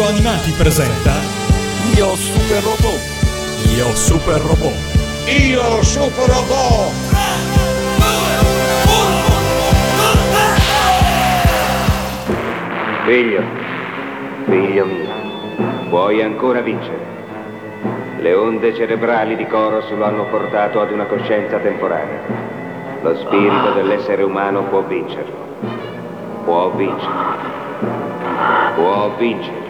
Radio Animati presenta Io Super Robot. Io Super Robot. Io Super Robot. Figlio, figlio mio, puoi ancora vincere. Le onde cerebrali di Coros lo hanno portato ad una coscienza temporanea. Lo spirito dell'essere umano può vincerlo. Può vincere. Può vincere.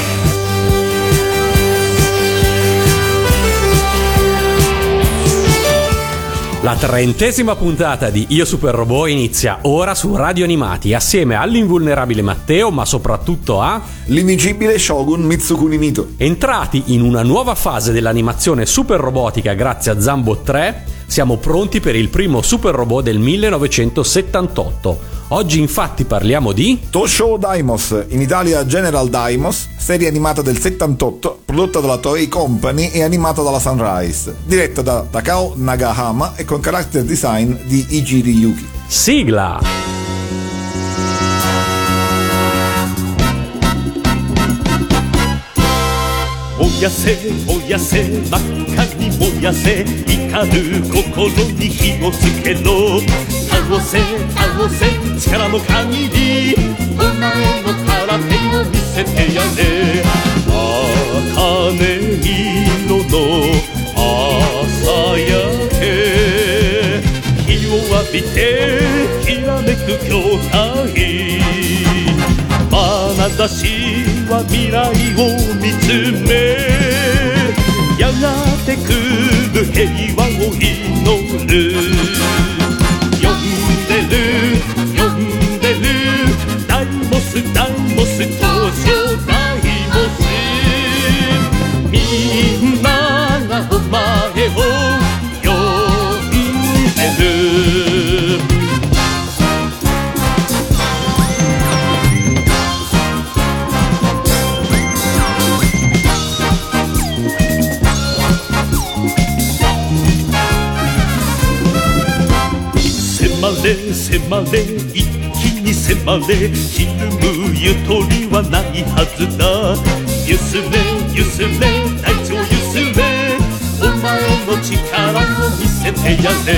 La trentesima puntata di Io Super Robot inizia ora su Radio Animati assieme all'invulnerabile Matteo, ma soprattutto a L'invincibile Shogun Mitsukuni Mito. entrati in una nuova fase dell'animazione super robotica grazie a Zambo 3. Siamo pronti per il primo super robot del 1978. Oggi infatti parliamo di Tosho Daimos, in Italia General Daimos, serie animata del 78, prodotta dalla Toei Company e animata dalla Sunrise, diretta da Takao Nagahama e con character design di Ijiri Yuki. Sigla. やせ燃やせ真っ赤に燃やせ怒る心に火をつけろ。倒せ倒せ力の限りお前の空手を見せてやれ。茜色の朝焼け。日を浴びてきらめく筐体眼差しは未来を見つめがて来る平和を祈る。迫れ一気に迫れひるむゆとりはないはずだ。ゆすれゆすれ大地をゆすれお前の力を見せてやれ。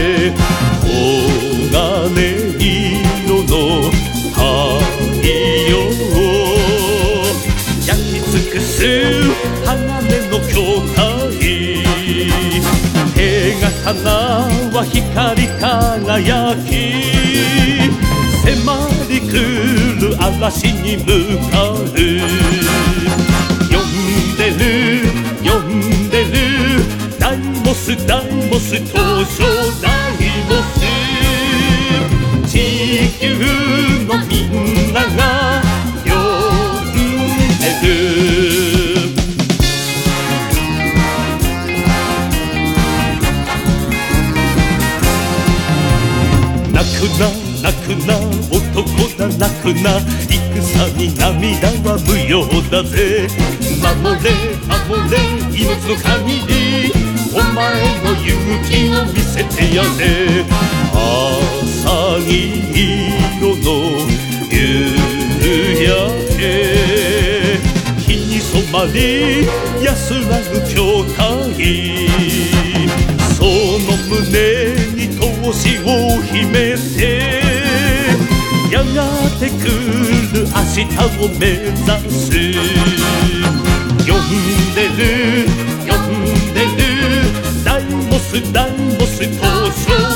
黄金色の太陽焼き尽くす鋼の筐体手刀は光り輝き迫り来る嵐に向かう。呼んでる呼んでるダイモスダイモス東証ダイモス。地球のみんなが呼んでる。な泣くな男だ泣くな戦に涙は無用だぜ。守れ守れ命の限りお前の勇気を見せてやれ。朝に色の夕焼け。日に染まり安らぐ筐体その胸星を秘めてやがて来る明日を目指す。呼んでる呼んでる。ダイモスダイモス登場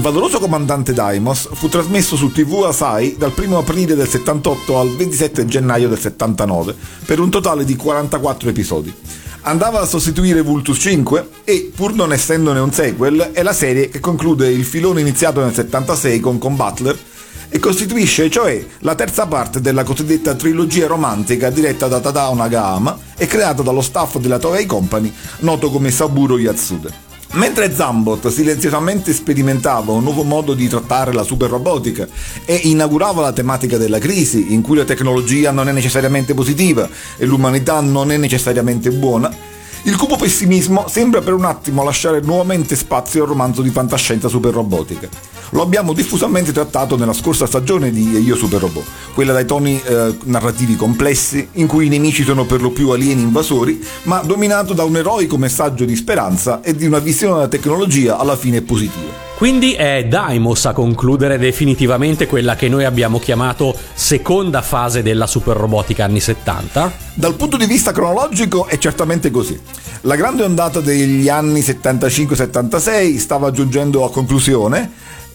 Il valoroso comandante Daimos fu trasmesso su TV Asai dal 1 aprile del 78 al 27 gennaio del 79 per un totale di 44 episodi. Andava a sostituire Vultus 5 e, pur non essendone un sequel, è la serie che conclude il filone iniziato nel 76 con Combattler e costituisce cioè la terza parte della cosiddetta trilogia romantica diretta da Tadao Nagahama e creata dallo staff della Toei Company, noto come Saburo Yatsude. Mentre Zambot silenziosamente sperimentava un nuovo modo di trattare la super robotica e inaugurava la tematica della crisi, in cui la tecnologia non è necessariamente positiva e l'umanità non è necessariamente buona, il cupo pessimismo sembra per un attimo lasciare nuovamente spazio al romanzo di fantascienza super robotica. Lo abbiamo diffusamente trattato nella scorsa stagione di Io Super Robot, quella dai toni eh, narrativi complessi, in cui i nemici sono per lo più alieni invasori, ma dominato da un eroico messaggio di speranza e di una visione della tecnologia alla fine positiva. Quindi è Daimos a concludere definitivamente quella che noi abbiamo chiamato seconda fase della super robotica anni 70? Dal punto di vista cronologico è certamente così. La grande ondata degli anni 75-76 stava giungendo a conclusione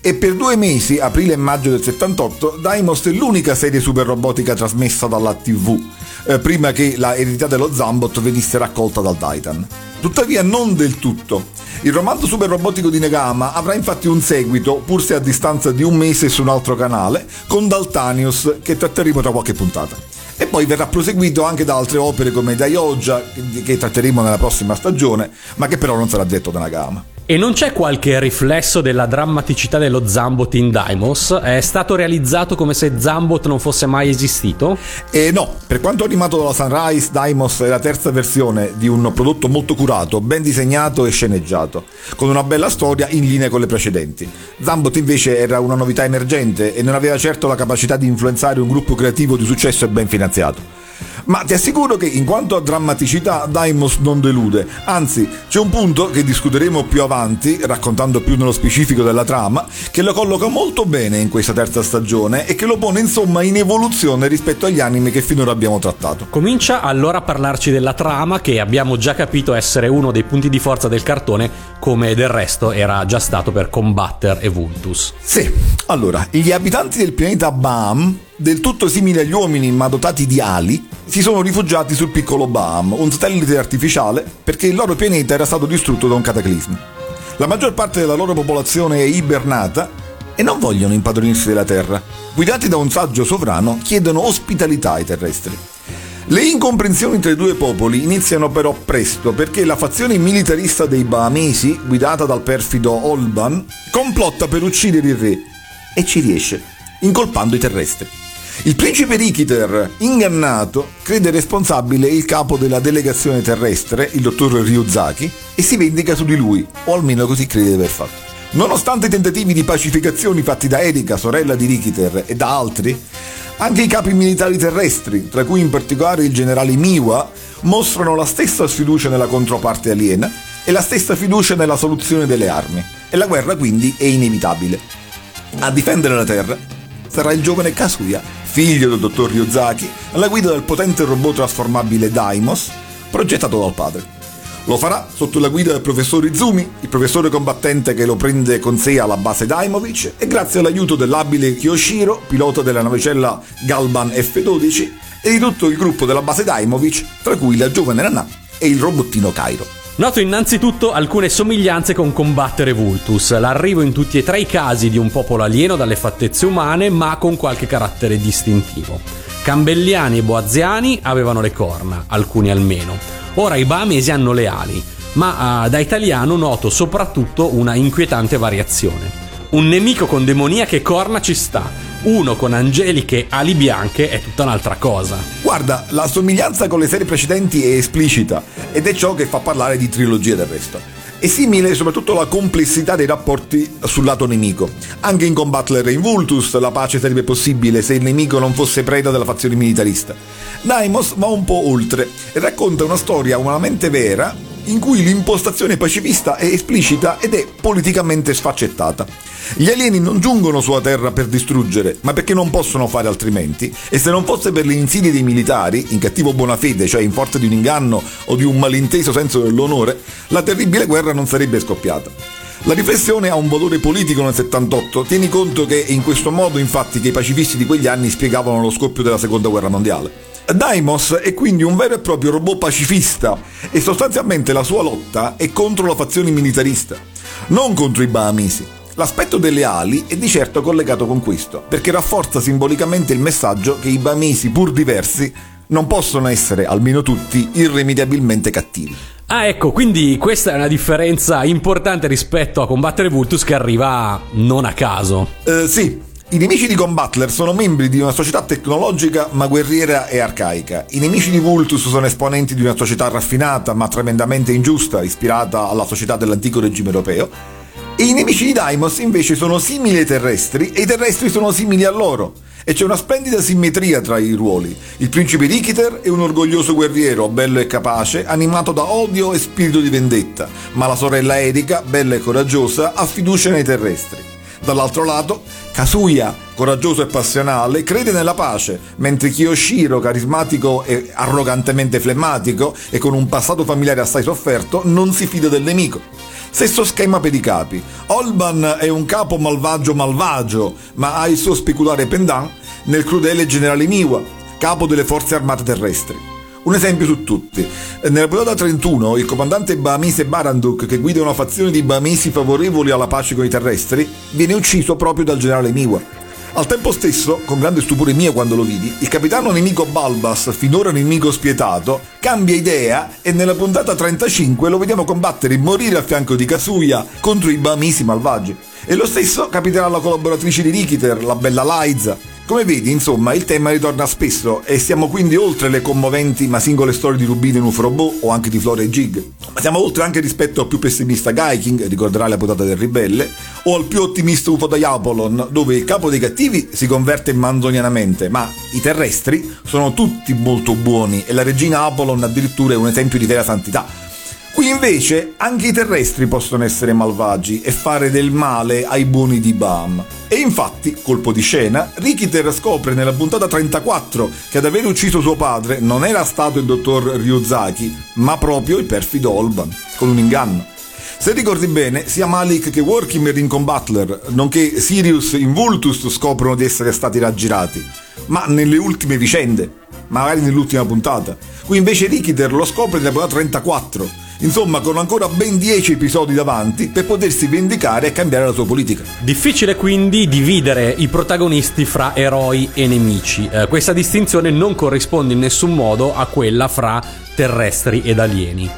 e per due mesi, aprile e maggio del 78, Daimos è l'unica serie super robotica trasmessa dalla TV, eh, prima che la eredità dello Zambot venisse raccolta dal Titan. Tuttavia non del tutto. Il romanzo super robotico di Negama avrà infatti un seguito, pur se a distanza di un mese su un altro canale, con Daltanius, che tratteremo tra qualche puntata. E poi verrà proseguito anche da altre opere come Daioja, che tratteremo nella prossima stagione, ma che però non sarà detto da Nagama. E non c'è qualche riflesso della drammaticità dello Zambot in Daimos? È stato realizzato come se Zambot non fosse mai esistito? E no, per quanto animato dalla Sunrise, Daimos è la terza versione di un prodotto molto curato, ben disegnato e sceneggiato, con una bella storia in linea con le precedenti. Zambot invece era una novità emergente e non aveva certo la capacità di influenzare un gruppo creativo di successo e ben finanziato. Ma ti assicuro che in quanto a drammaticità Daimos non delude, anzi c'è un punto che discuteremo più avanti, raccontando più nello specifico della trama, che lo colloca molto bene in questa terza stagione e che lo pone insomma in evoluzione rispetto agli anime che finora abbiamo trattato. Comincia allora a parlarci della trama che abbiamo già capito essere uno dei punti di forza del cartone, come del resto era già stato per Combatter e Vultus. Sì, allora, gli abitanti del pianeta Baam del tutto simili agli uomini ma dotati di ali, si sono rifugiati sul piccolo Baam, un satellite artificiale, perché il loro pianeta era stato distrutto da un cataclisma. La maggior parte della loro popolazione è ibernata e non vogliono impadronirsi della Terra. Guidati da un saggio sovrano, chiedono ospitalità ai terrestri. Le incomprensioni tra i due popoli iniziano però presto perché la fazione militarista dei Bahamesi, guidata dal perfido Olban, complotta per uccidere il re e ci riesce, incolpando i terrestri. Il principe Rikiter, ingannato, crede responsabile il capo della delegazione terrestre, il dottor Ryuzaki, e si vendica su di lui, o almeno così crede di aver fatto. Nonostante i tentativi di pacificazione fatti da Erika, sorella di Rikiter, e da altri, anche i capi militari terrestri, tra cui in particolare il generale Miwa, mostrano la stessa sfiducia nella controparte aliena e la stessa fiducia nella soluzione delle armi, e la guerra quindi è inevitabile. A difendere la Terra sarà il giovane Kazuya, figlio del dottor Ryuzaki, alla guida del potente robot trasformabile Daimos, progettato dal padre. Lo farà sotto la guida del professor Izumi, il professore combattente che lo prende con sé alla base Daimovic, e grazie all'aiuto dell'abile Kyoshiro, pilota della navicella Galban F-12, e di tutto il gruppo della base Daimovic, tra cui la giovane Nana e il robottino Cairo. Noto innanzitutto alcune somiglianze con Combattere Vultus, l'arrivo in tutti e tre i casi di un popolo alieno dalle fattezze umane ma con qualche carattere distintivo. Cambelliani e Boaziani avevano le corna, alcuni almeno. Ora i Bahamesi hanno le ali, ma uh, da italiano noto soprattutto una inquietante variazione. Un nemico con demoniache corna ci sta, uno con angeliche ali bianche è tutta un'altra cosa. Guarda, la somiglianza con le serie precedenti è esplicita ed è ciò che fa parlare di trilogia del resto. È simile soprattutto la complessità dei rapporti sul lato nemico. Anche in Combattler e in Vultus la pace sarebbe possibile se il nemico non fosse preda della fazione militarista. Daimos va un po' oltre e racconta una storia umanamente vera in cui l'impostazione pacifista è esplicita ed è politicamente sfaccettata. Gli alieni non giungono sulla Terra per distruggere, ma perché non possono fare altrimenti, e se non fosse per le insidie dei militari, in cattivo buona fede, cioè in forza di un inganno o di un malinteso senso dell'onore, la terribile guerra non sarebbe scoppiata. La riflessione ha un valore politico nel 78, tieni conto che è in questo modo infatti che i pacifisti di quegli anni spiegavano lo scoppio della seconda guerra mondiale. Daimos è quindi un vero e proprio robot pacifista e sostanzialmente la sua lotta è contro la fazione militarista, non contro i Bahamisi. L'aspetto delle ali è di certo collegato con questo, perché rafforza simbolicamente il messaggio che i Bahamisi, pur diversi, non possono essere, almeno tutti, irrimediabilmente cattivi. Ah, ecco, quindi questa è una differenza importante rispetto a combattere Vultus che arriva non a caso. Eh, sì, i nemici di Combattler sono membri di una società tecnologica ma guerriera e arcaica. I nemici di Vultus sono esponenti di una società raffinata ma tremendamente ingiusta, ispirata alla società dell'antico regime europeo. E i nemici di Daimos invece sono simili ai terrestri e i terrestri sono simili a loro. E c'è una splendida simmetria tra i ruoli. Il principe Rikiter è un orgoglioso guerriero, bello e capace, animato da odio e spirito di vendetta, ma la sorella Erika, bella e coraggiosa, ha fiducia nei terrestri. Dall'altro lato, Kazuya, coraggioso e passionale, crede nella pace, mentre Kiyoshiro, carismatico e arrogantemente flemmatico e con un passato familiare assai sofferto, non si fida del nemico. Stesso schema per i capi. Olban è un capo malvagio malvagio, ma ha il suo speculare pendant nel crudele generale Miwa, capo delle forze armate terrestri. Un esempio su tutti. Nella puntata 31, il comandante Bamise Baranduk, che guida una fazione di Bamesi favorevoli alla pace con i terrestri, viene ucciso proprio dal generale Miwa. Al tempo stesso, con grande stupore mio quando lo vidi, il capitano nemico Balbas, finora nemico spietato, cambia idea e nella puntata 35 lo vediamo combattere e morire a fianco di Kazuya contro i Bamisi malvagi. E lo stesso capiterà alla collaboratrice di Rikiter, la bella Liza, come vedi, insomma, il tema ritorna spesso e siamo quindi oltre le commoventi ma singole storie di Rubino in Ufo o anche di Flora e Jig. Ma siamo oltre anche rispetto al più pessimista Gaiking, ricorderai la puntata del ribelle, o al più ottimista Ufo Diapolon, dove il capo dei cattivi si converte manzonianamente, ma i terrestri sono tutti molto buoni e la regina Apollon addirittura è un esempio di vera santità. Qui invece anche i terrestri possono essere malvagi e fare del male ai buoni di Bam. E infatti, colpo di scena, Rikiter scopre nella puntata 34 che ad aver ucciso suo padre non era stato il dottor Ryuzaki, ma proprio il perfido Olban, con un inganno. Se ricordi bene, sia Malik che Workimer in Combattler, nonché Sirius in Vultus scoprono di essere stati raggirati, ma nelle ultime vicende, magari nell'ultima puntata. Qui invece Rikiter lo scopre nella puntata 34 Insomma, con ancora ben 10 episodi davanti per potersi vendicare e cambiare la sua politica. Difficile quindi dividere i protagonisti fra eroi e nemici. Eh, questa distinzione non corrisponde in nessun modo a quella fra terrestri ed alieni.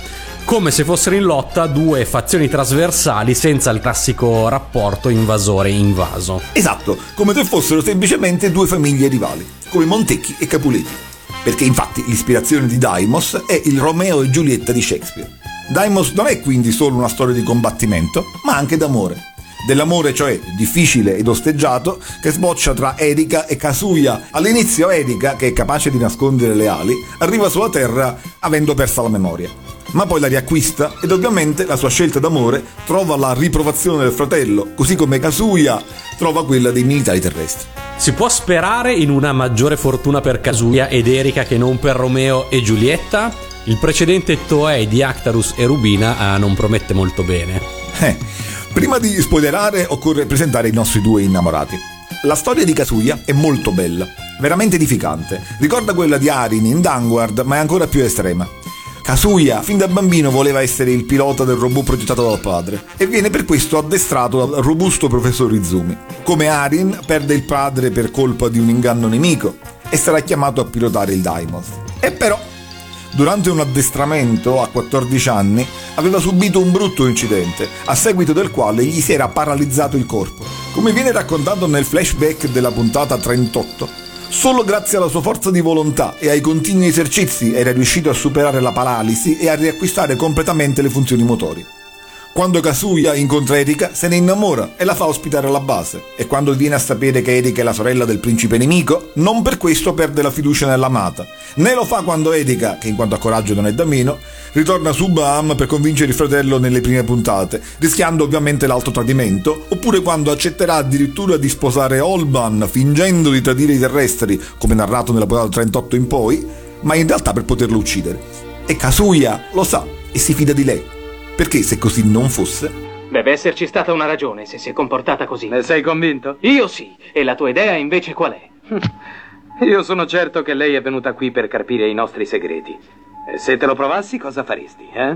Come se fossero in lotta due fazioni trasversali senza il classico rapporto invasore-invaso. Esatto, come se fossero semplicemente due famiglie rivali, come Montecchi e Capuleti perché infatti l'ispirazione di Daimos è il Romeo e Giulietta di Shakespeare. Daimos non è quindi solo una storia di combattimento, ma anche d'amore. Dell'amore, cioè difficile ed osteggiato, che sboccia tra Erika e Kazuya. All'inizio Erika, che è capace di nascondere le ali, arriva sulla Terra avendo persa la memoria. Ma poi la riacquista ed ovviamente la sua scelta d'amore trova la riprovazione del fratello, così come Kazuya trova quella dei militari terrestri. Si può sperare in una maggiore fortuna per Kazuya ed Erika che non per Romeo e Giulietta? Il precedente Toei di Actarus e Rubina eh, non promette molto bene. Eh, prima di spoilerare occorre presentare i nostri due innamorati. La storia di Kazuya è molto bella, veramente edificante. Ricorda quella di Arin in Danguard, ma è ancora più estrema. Kazuya fin da bambino voleva essere il pilota del robot progettato dal padre e viene per questo addestrato dal robusto professor Izumi. Come Arin perde il padre per colpa di un inganno nemico e sarà chiamato a pilotare il Daimos. E però, durante un addestramento a 14 anni, aveva subito un brutto incidente, a seguito del quale gli si era paralizzato il corpo. Come viene raccontato nel flashback della puntata 38, Solo grazie alla sua forza di volontà e ai continui esercizi era riuscito a superare la paralisi e a riacquistare completamente le funzioni motori. Quando Kazuya incontra Erika se ne innamora e la fa ospitare alla base. E quando viene a sapere che Erika è la sorella del principe nemico, non per questo perde la fiducia nell'amata, né lo fa quando Erika, che in quanto a coraggio non è da meno, ritorna su Baam per convincere il fratello nelle prime puntate, rischiando ovviamente l'alto tradimento, oppure quando accetterà addirittura di sposare Olban fingendo di tradire i terrestri, come narrato nella puntata 38 in poi, ma in realtà per poterlo uccidere. E Kazuya lo sa e si fida di lei perché se così non fosse... Deve esserci stata una ragione se si è comportata così. Ne sei convinto? Io sì. E la tua idea invece qual è? Io sono certo che lei è venuta qui per carpire i nostri segreti. E se te lo provassi, cosa faresti, eh?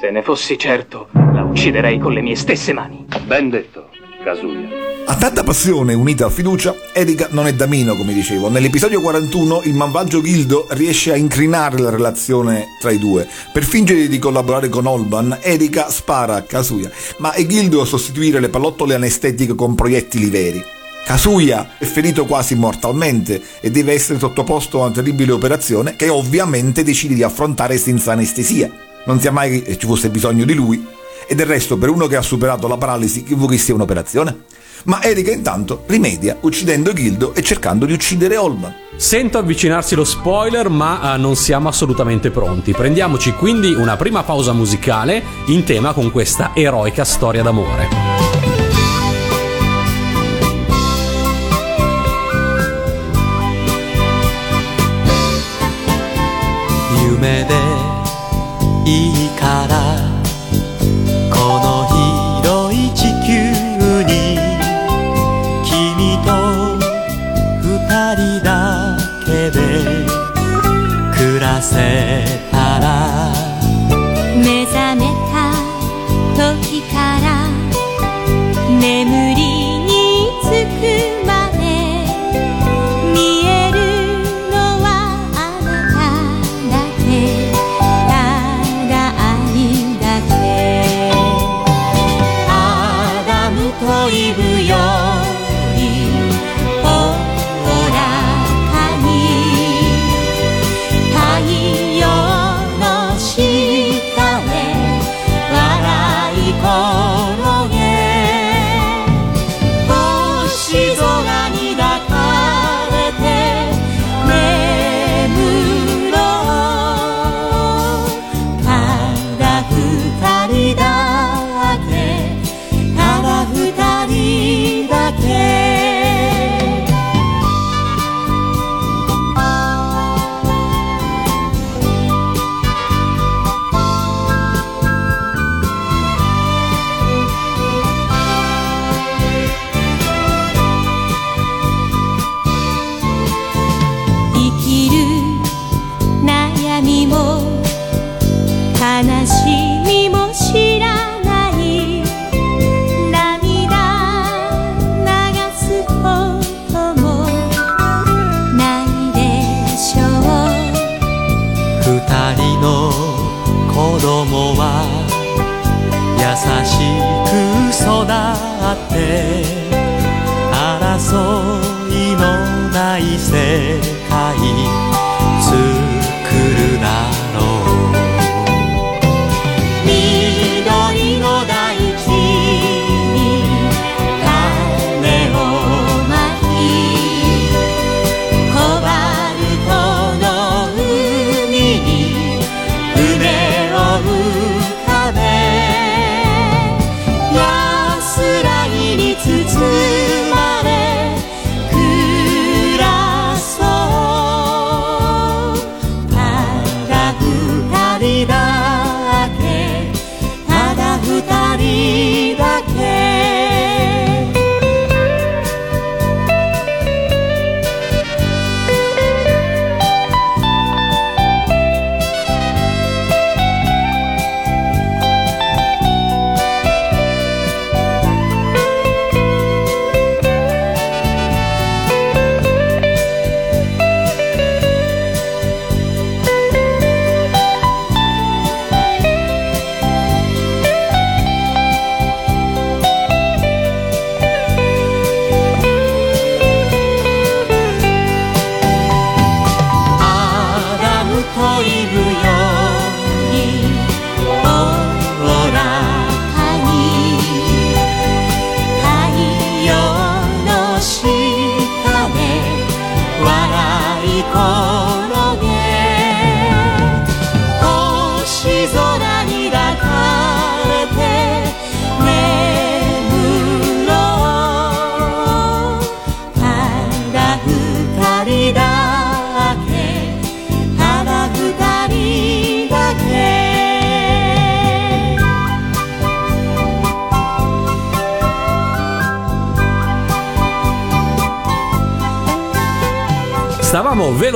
Se ne fossi certo, la ucciderei con le mie stesse mani. Ben detto, Kazuya. A tanta passione unita a fiducia, Erika non è da meno, come dicevo. Nell'episodio 41 il malvagio Gildo riesce a incrinare la relazione tra i due. Per fingere di collaborare con Olban, Erika spara a Kazuya, ma è Gildo a sostituire le pallottole anestetiche con proiettili veri. Kazuya è ferito quasi mortalmente e deve essere sottoposto a una terribile operazione che ovviamente decide di affrontare senza anestesia. Non sia mai che ci fosse bisogno di lui. E del resto, per uno che ha superato la paralisi, che vuoi che sia un'operazione? Ma Erika intanto rimedia uccidendo Gildo e cercando di uccidere Olban. Sento avvicinarsi lo spoiler, ma eh, non siamo assolutamente pronti. Prendiamoci quindi una prima pausa musicale in tema con questa eroica storia d'amore. 夢でいいから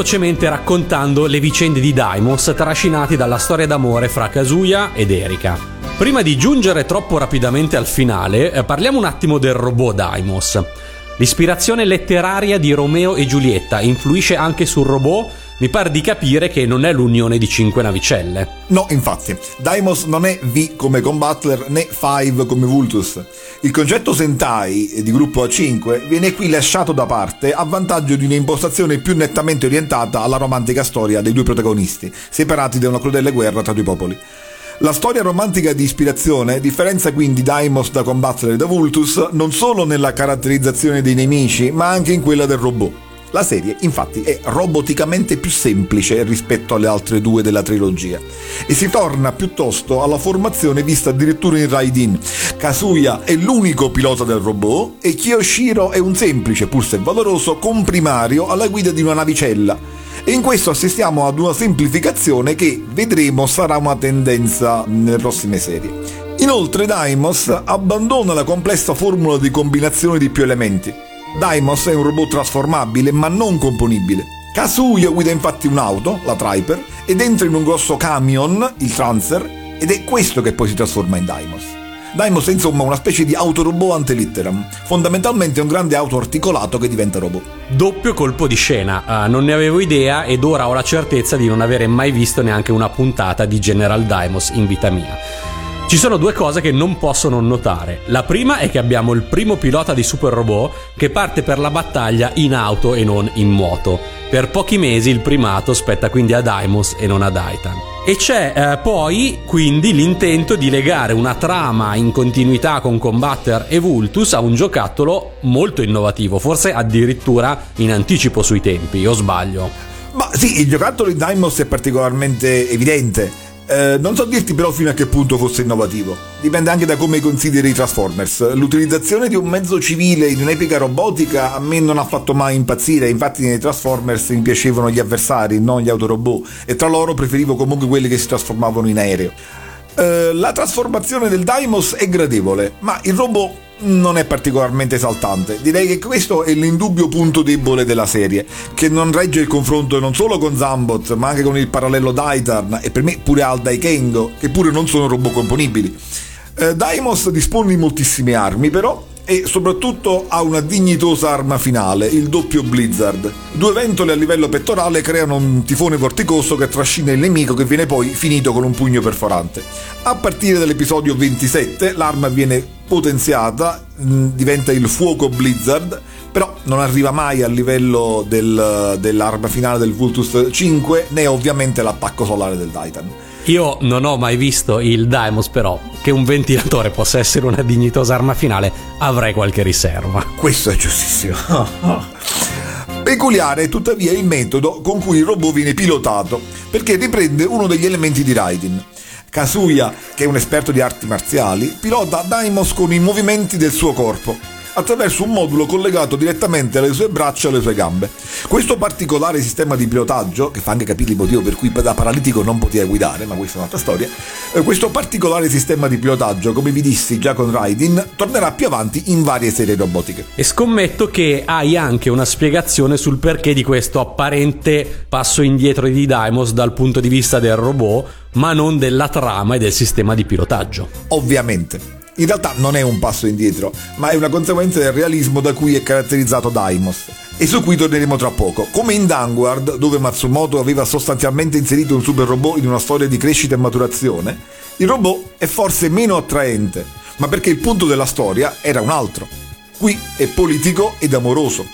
velocemente raccontando le vicende di Daimos trascinati dalla storia d'amore fra Kazuya ed Erika. Prima di giungere troppo rapidamente al finale, eh, parliamo un attimo del robot Daimos. L'ispirazione letteraria di Romeo e Giulietta influisce anche sul robot mi pare di capire che non è l'unione di cinque navicelle. No, infatti, Daimos non è V come con Butler né Five come Vultus. Il concetto Sentai di gruppo A5 viene qui lasciato da parte a vantaggio di un'impostazione più nettamente orientata alla romantica storia dei due protagonisti, separati da una crudele guerra tra due popoli. La storia romantica di ispirazione differenzia quindi Daimos da combattere da Vultus non solo nella caratterizzazione dei nemici, ma anche in quella del robot. La serie infatti è roboticamente più semplice rispetto alle altre due della trilogia e si torna piuttosto alla formazione vista addirittura in Raidin. Kazuya è l'unico pilota del robot e Kiyoshiro è un semplice, pur se valoroso, comprimario alla guida di una navicella. E in questo assistiamo ad una semplificazione che vedremo sarà una tendenza nelle prossime serie. Inoltre Daimos abbandona la complessa formula di combinazione di più elementi Daimos è un robot trasformabile ma non componibile. Kazuya guida infatti un'auto, la Triper, ed entra in un grosso camion, il Transfer, ed è questo che poi si trasforma in Daimos. Daimos è insomma una specie di autorobot ante litteram, fondamentalmente un grande auto articolato che diventa robot. Doppio colpo di scena, uh, non ne avevo idea ed ora ho la certezza di non avere mai visto neanche una puntata di General Daimos in vita mia. Ci sono due cose che non posso non notare. La prima è che abbiamo il primo pilota di Super Robot che parte per la battaglia in auto e non in moto. Per pochi mesi il primato spetta quindi a Daimos e non a Daitan. E c'è eh, poi quindi l'intento di legare una trama in continuità con Combatter e Vultus a un giocattolo molto innovativo, forse addirittura in anticipo sui tempi, o sbaglio? Ma sì, il giocattolo di Daimos è particolarmente evidente eh, non so dirti però fino a che punto fosse innovativo. Dipende anche da come consideri i Transformers. L'utilizzazione di un mezzo civile in un'epica robotica a me non ha fatto mai impazzire, infatti nei Transformers mi piacevano gli avversari, non gli autorobot, e tra loro preferivo comunque quelli che si trasformavano in aereo. Eh, la trasformazione del Daimos è gradevole, ma il robot non è particolarmente esaltante. Direi che questo è l'indubbio punto debole della serie, che non regge il confronto non solo con Zambot, ma anche con il parallelo Daitarn e per me pure al Daikengo, che pure non sono robot componibili. Eh, Daimos dispone di moltissime armi, però, e soprattutto ha una dignitosa arma finale, il doppio Blizzard. Due ventole a livello pettorale creano un tifone vorticoso che trascina il nemico che viene poi finito con un pugno perforante. A partire dall'episodio 27 l'arma viene potenziata, mm, diventa il fuoco Blizzard, però non arriva mai al livello del, dell'arma finale del Vultus 5 né ovviamente l'attacco solare del Titan. Io non ho mai visto il Daimos, però che un ventilatore possa essere una dignitosa arma finale, avrei qualche riserva. Questo è giustissimo. Peculiare è tuttavia il metodo con cui il robot viene pilotato, perché riprende uno degli elementi di Raiden. Kazuya, che è un esperto di arti marziali, pilota Daimos con i movimenti del suo corpo attraverso un modulo collegato direttamente alle sue braccia e alle sue gambe. Questo particolare sistema di pilotaggio, che fa anche capire il motivo per cui da paralitico non poteva guidare, ma questa è un'altra storia, eh, questo particolare sistema di pilotaggio, come vi dissi già con Raidin, tornerà più avanti in varie serie robotiche. E scommetto che hai anche una spiegazione sul perché di questo apparente passo indietro di Daimos dal punto di vista del robot, ma non della trama e del sistema di pilotaggio. Ovviamente in realtà non è un passo indietro, ma è una conseguenza del realismo da cui è caratterizzato Daimos, e su cui torneremo tra poco. Come in Downward, dove Matsumoto aveva sostanzialmente inserito un super robot in una storia di crescita e maturazione, il robot è forse meno attraente, ma perché il punto della storia era un altro. Qui è politico ed amoroso.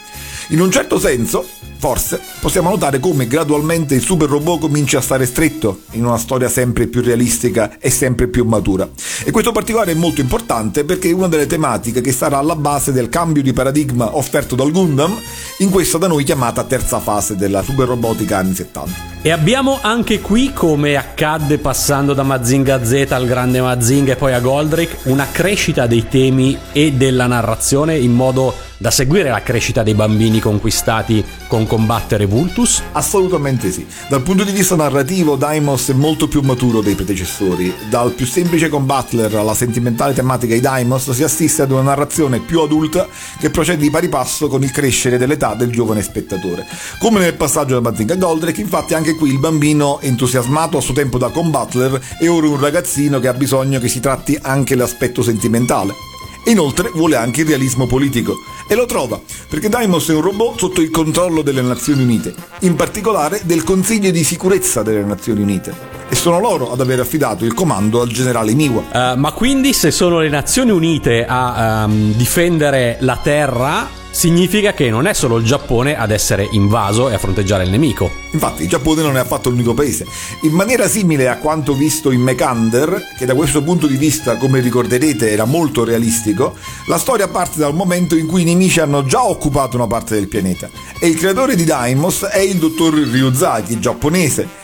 In un certo senso, Forse possiamo notare come gradualmente il super robot comincia a stare stretto in una storia sempre più realistica e sempre più matura. E questo particolare è molto importante perché è una delle tematiche che sarà alla base del cambio di paradigma offerto dal Gundam in questa da noi chiamata terza fase della super robotica anni 70. E abbiamo anche qui, come accadde passando da Mazinga Z al grande Mazinga e poi a Goldrick, una crescita dei temi e della narrazione in modo da seguire la crescita dei bambini conquistati con combattere Vultus? Assolutamente sì. Dal punto di vista narrativo, Daimos è molto più maturo dei predecessori. Dal più semplice combattler alla sentimentale tematica di Daimos si assiste ad una narrazione più adulta che procede di pari passo con il crescere dell'età del giovane spettatore. Come nel passaggio da Mazinga Goldrake, infatti anche qui il bambino entusiasmato a suo tempo da combattler è ora un ragazzino che ha bisogno che si tratti anche l'aspetto sentimentale. Inoltre vuole anche il realismo politico. E lo trova, perché Daimos è un robot sotto il controllo delle Nazioni Unite, in particolare del Consiglio di sicurezza delle Nazioni Unite. E sono loro ad aver affidato il comando al generale Miwa. Uh, ma quindi se sono le Nazioni Unite a um, difendere la Terra, significa che non è solo il Giappone ad essere invaso e a fronteggiare il nemico. Infatti il Giappone non è affatto l'unico paese. In maniera simile a quanto visto in Mekander, che da questo punto di vista, come ricorderete, era molto realistico, la storia parte dal momento in cui i nemici hanno già occupato una parte del pianeta. E il creatore di Daimos è il dottor Ryuzaki, giapponese,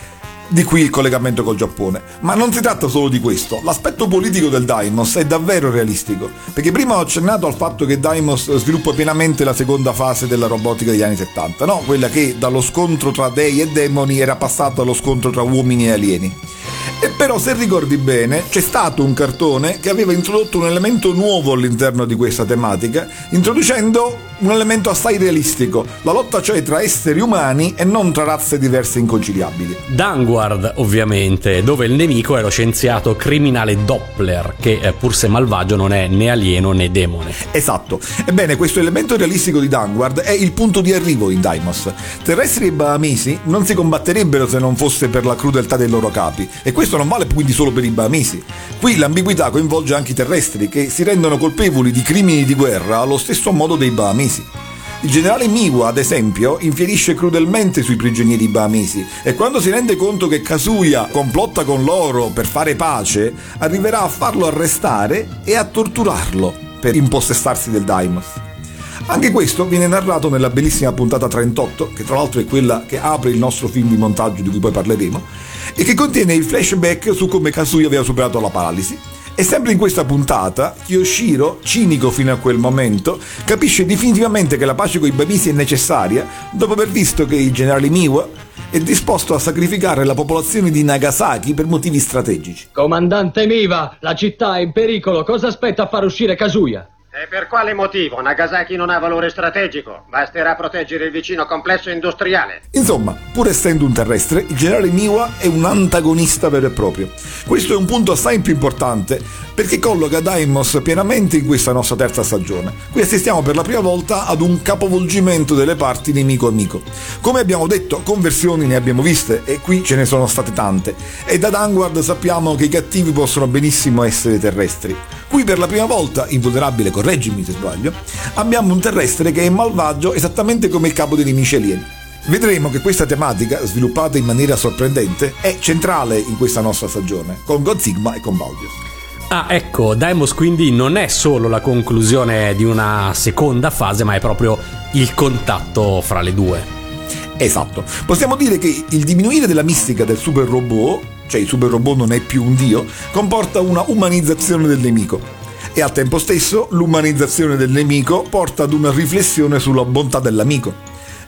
di qui il collegamento col Giappone. Ma non si tratta solo di questo, l'aspetto politico del Daimos è davvero realistico, perché prima ho accennato al fatto che Daimos sviluppa pienamente la seconda fase della robotica degli anni 70, no? quella che dallo scontro tra dei e demoni era passata allo scontro tra uomini e alieni. E però se ricordi bene c'è stato un cartone che aveva introdotto un elemento nuovo all'interno di questa tematica, introducendo un elemento assai realistico, la lotta cioè tra esseri umani e non tra razze diverse inconciliabili. Danguard, ovviamente, dove il nemico è lo scienziato criminale Doppler, che eh, pur se malvagio non è né alieno né demone. Esatto. Ebbene, questo elemento realistico di Danguard è il punto di arrivo in Daimos. Terrestri e bahamesi non si combatterebbero se non fosse per la crudeltà dei loro capi, e questo non vale quindi solo per i bahamesi. Qui l'ambiguità coinvolge anche i terrestri, che si rendono colpevoli di crimini di guerra allo stesso modo dei bahamesi bahamesi. Il generale Miwa, ad esempio, infierisce crudelmente sui prigionieri bahamesi e quando si rende conto che Kazuya complotta con loro per fare pace, arriverà a farlo arrestare e a torturarlo per impossessarsi del Daimos. Anche questo viene narrato nella bellissima puntata 38, che tra l'altro è quella che apre il nostro film di montaggio di cui poi parleremo, e che contiene il flashback su come Kazuya aveva superato la paralisi e sempre in questa puntata, Kiyoshiro, cinico fino a quel momento, capisce definitivamente che la pace con i Bamisi è necessaria dopo aver visto che il generale Miwa è disposto a sacrificare la popolazione di Nagasaki per motivi strategici. Comandante Miwa, la città è in pericolo, cosa aspetta a far uscire Kazuya? E per quale motivo? Nagasaki non ha valore strategico. Basterà proteggere il vicino complesso industriale. Insomma, pur essendo un terrestre, il generale Miwa è un antagonista vero e proprio. Questo è un punto assai più importante perché colloca Daimos pienamente in questa nostra terza stagione. Qui assistiamo per la prima volta ad un capovolgimento delle parti nemico-amico. Come abbiamo detto, conversioni ne abbiamo viste e qui ce ne sono state tante. E da Danguard sappiamo che i cattivi possono benissimo essere terrestri. Qui per la prima volta, invulnerabile correggimi se sbaglio, abbiamo un terrestre che è malvagio esattamente come il capo dei nemici alieni. Vedremo che questa tematica, sviluppata in maniera sorprendente, è centrale in questa nostra stagione, con God Sigma e con Baldius. Ah, ecco, Daimos quindi non è solo la conclusione di una seconda fase, ma è proprio il contatto fra le due. Esatto. Possiamo dire che il diminuire della mistica del super robot cioè il super robot non è più un dio, comporta una umanizzazione del nemico. E al tempo stesso l'umanizzazione del nemico porta ad una riflessione sulla bontà dell'amico.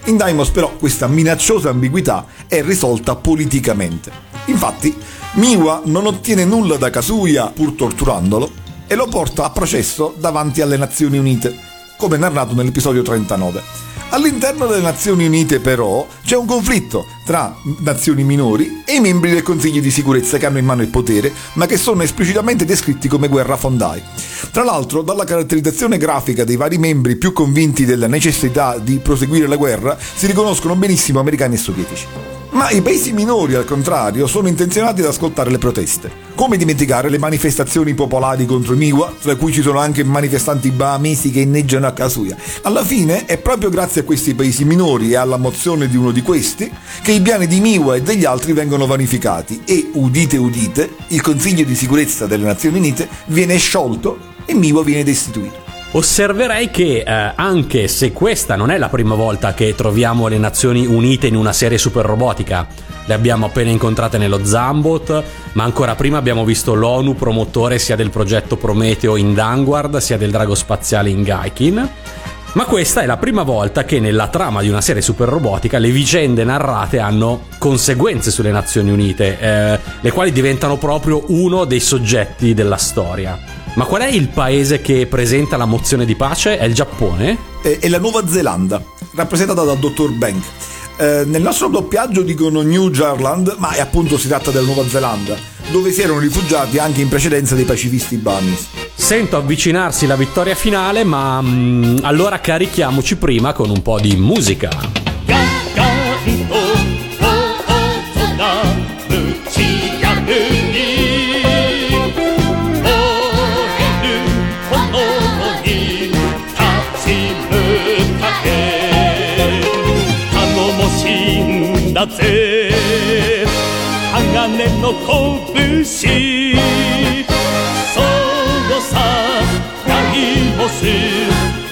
In Daimos però questa minacciosa ambiguità è risolta politicamente. Infatti, Miwa non ottiene nulla da Kazuya pur torturandolo e lo porta a processo davanti alle Nazioni Unite, come narrato nell'episodio 39. All'interno delle Nazioni Unite però c'è un conflitto tra nazioni minori e i membri del Consiglio di sicurezza che hanno in mano il potere, ma che sono esplicitamente descritti come guerra fondai. Tra l'altro, dalla caratterizzazione grafica dei vari membri più convinti della necessità di proseguire la guerra, si riconoscono benissimo americani e sovietici. Ma i paesi minori, al contrario, sono intenzionati ad ascoltare le proteste. Come dimenticare le manifestazioni popolari contro Miwa, tra cui ci sono anche manifestanti bahamesi che inneggiano a Kasuya. Alla fine è proprio grazie a questi paesi minori e alla mozione di uno di questi che i piani di Miwa e degli altri vengono vanificati e, udite udite, il Consiglio di sicurezza delle Nazioni Unite viene sciolto e Miwa viene destituito. Osserverei che eh, anche se questa non è la prima volta che troviamo le Nazioni Unite in una serie super robotica, le abbiamo appena incontrate nello Zambot, ma ancora prima abbiamo visto l'ONU promotore sia del progetto Prometeo in Danguard sia del drago spaziale in Gaikin. Ma questa è la prima volta che nella trama di una serie super robotica le vicende narrate hanno conseguenze sulle Nazioni Unite, eh, le quali diventano proprio uno dei soggetti della storia. Ma qual è il paese che presenta la mozione di pace? È il Giappone? È, la Nuova Zelanda, rappresentata dal dottor Bank. Eh, nel nostro doppiaggio dicono New Jarland, ma appunto si tratta della Nuova Zelanda, dove si erano rifugiati anche in precedenza dei pacifisti Banis Sento avvicinarsi la vittoria finale, ma mm, allora carichiamoci prima con un po' di musica. だぜ鋼の拳 ダイモス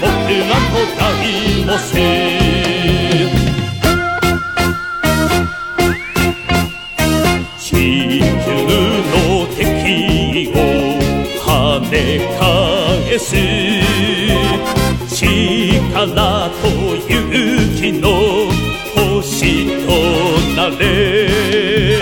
僕らのダイモス地球の敵を跳ね返す。力と勇気の星となれ。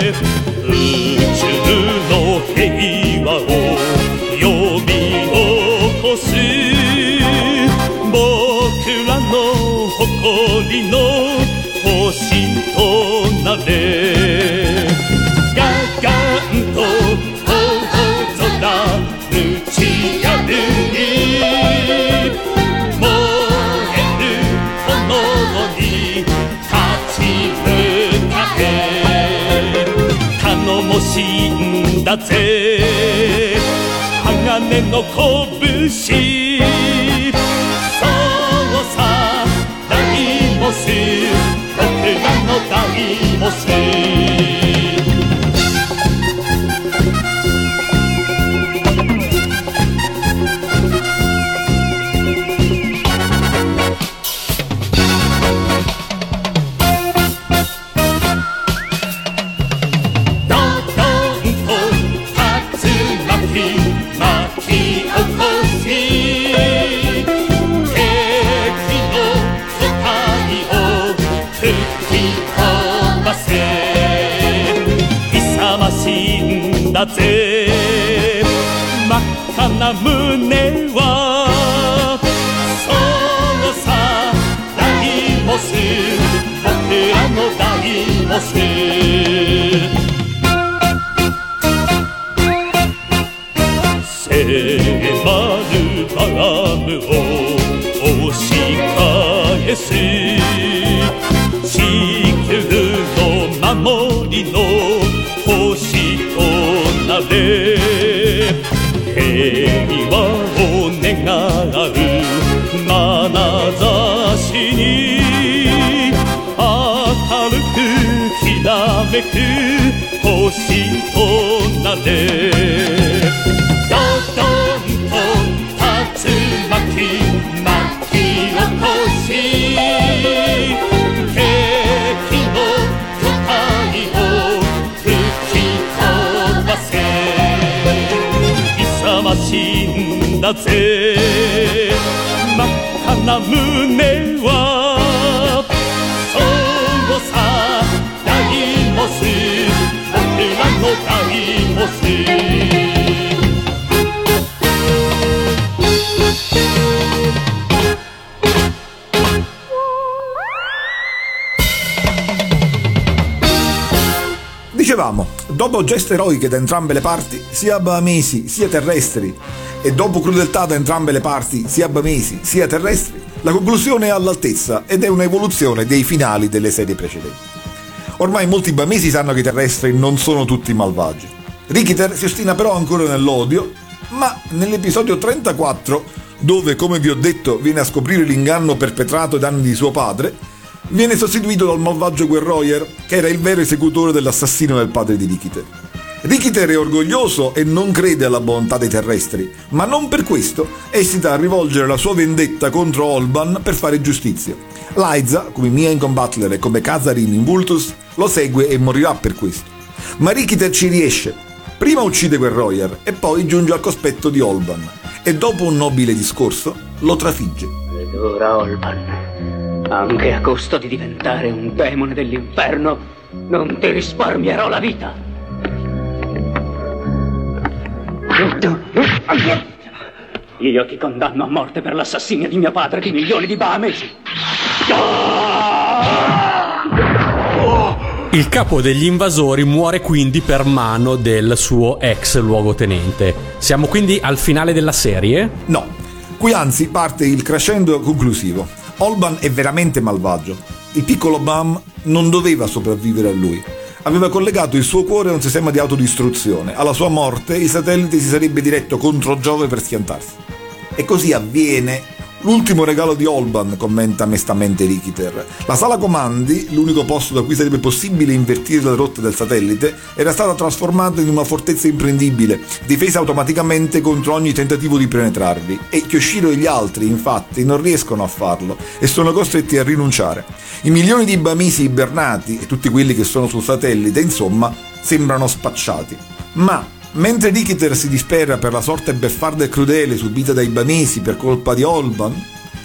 だぜ。鋼の拳。そうさダイモス僕らのダイモス geste eroiche da entrambe le parti, sia bahamesi sia terrestri, e dopo crudeltà da entrambe le parti, sia bahamesi sia terrestri, la conclusione è all'altezza ed è un'evoluzione dei finali delle serie precedenti. Ormai molti bamesi sanno che i terrestri non sono tutti malvagi. Rikiter si ostina però ancora nell'odio, ma nell'episodio 34, dove come vi ho detto viene a scoprire l'inganno perpetrato ai danni di suo padre, viene sostituito dal malvagio Guerroyer, che era il vero esecutore dell'assassino del padre di Rikiter. Rikiter è orgoglioso e non crede alla bontà dei terrestri, ma non per questo esita a rivolgere la sua vendetta contro Olban per fare giustizia. Liza, come Mia in Butler e come Kazarin in Vultus, lo segue e morirà per questo. Ma Rikiter ci riesce. Prima uccide Guerroyer e poi giunge al cospetto di Olban. E dopo un nobile discorso, lo trafigge. Ora Olban, anche a costo di diventare un demone dell'inferno, non ti risparmierò la vita. Io ti condanno a morte per l'assassinio di mio padre di milioni di bahamesi. Il capo degli invasori muore quindi per mano del suo ex luogotenente. Siamo quindi al finale della serie? No, qui anzi parte il crescendo conclusivo. Olban è veramente malvagio. Il piccolo Bam non doveva sopravvivere a lui. Aveva collegato il suo cuore a un sistema di autodistruzione. Alla sua morte il satellite si sarebbe diretto contro Giove per schiantarsi. E così avviene L'ultimo regalo di Olban, commenta mestamente Rikiter. La sala comandi, l'unico posto da cui sarebbe possibile invertire le rotte del satellite, era stata trasformata in una fortezza imprendibile, difesa automaticamente contro ogni tentativo di penetrarvi. E Kyoshiro e gli altri, infatti, non riescono a farlo e sono costretti a rinunciare. I milioni di Bamisi ibernati e tutti quelli che sono sul satellite, insomma, sembrano spacciati. Ma Mentre Rikiter si dispera per la sorte beffarda e crudele subita dai Bamesi per colpa di Olban,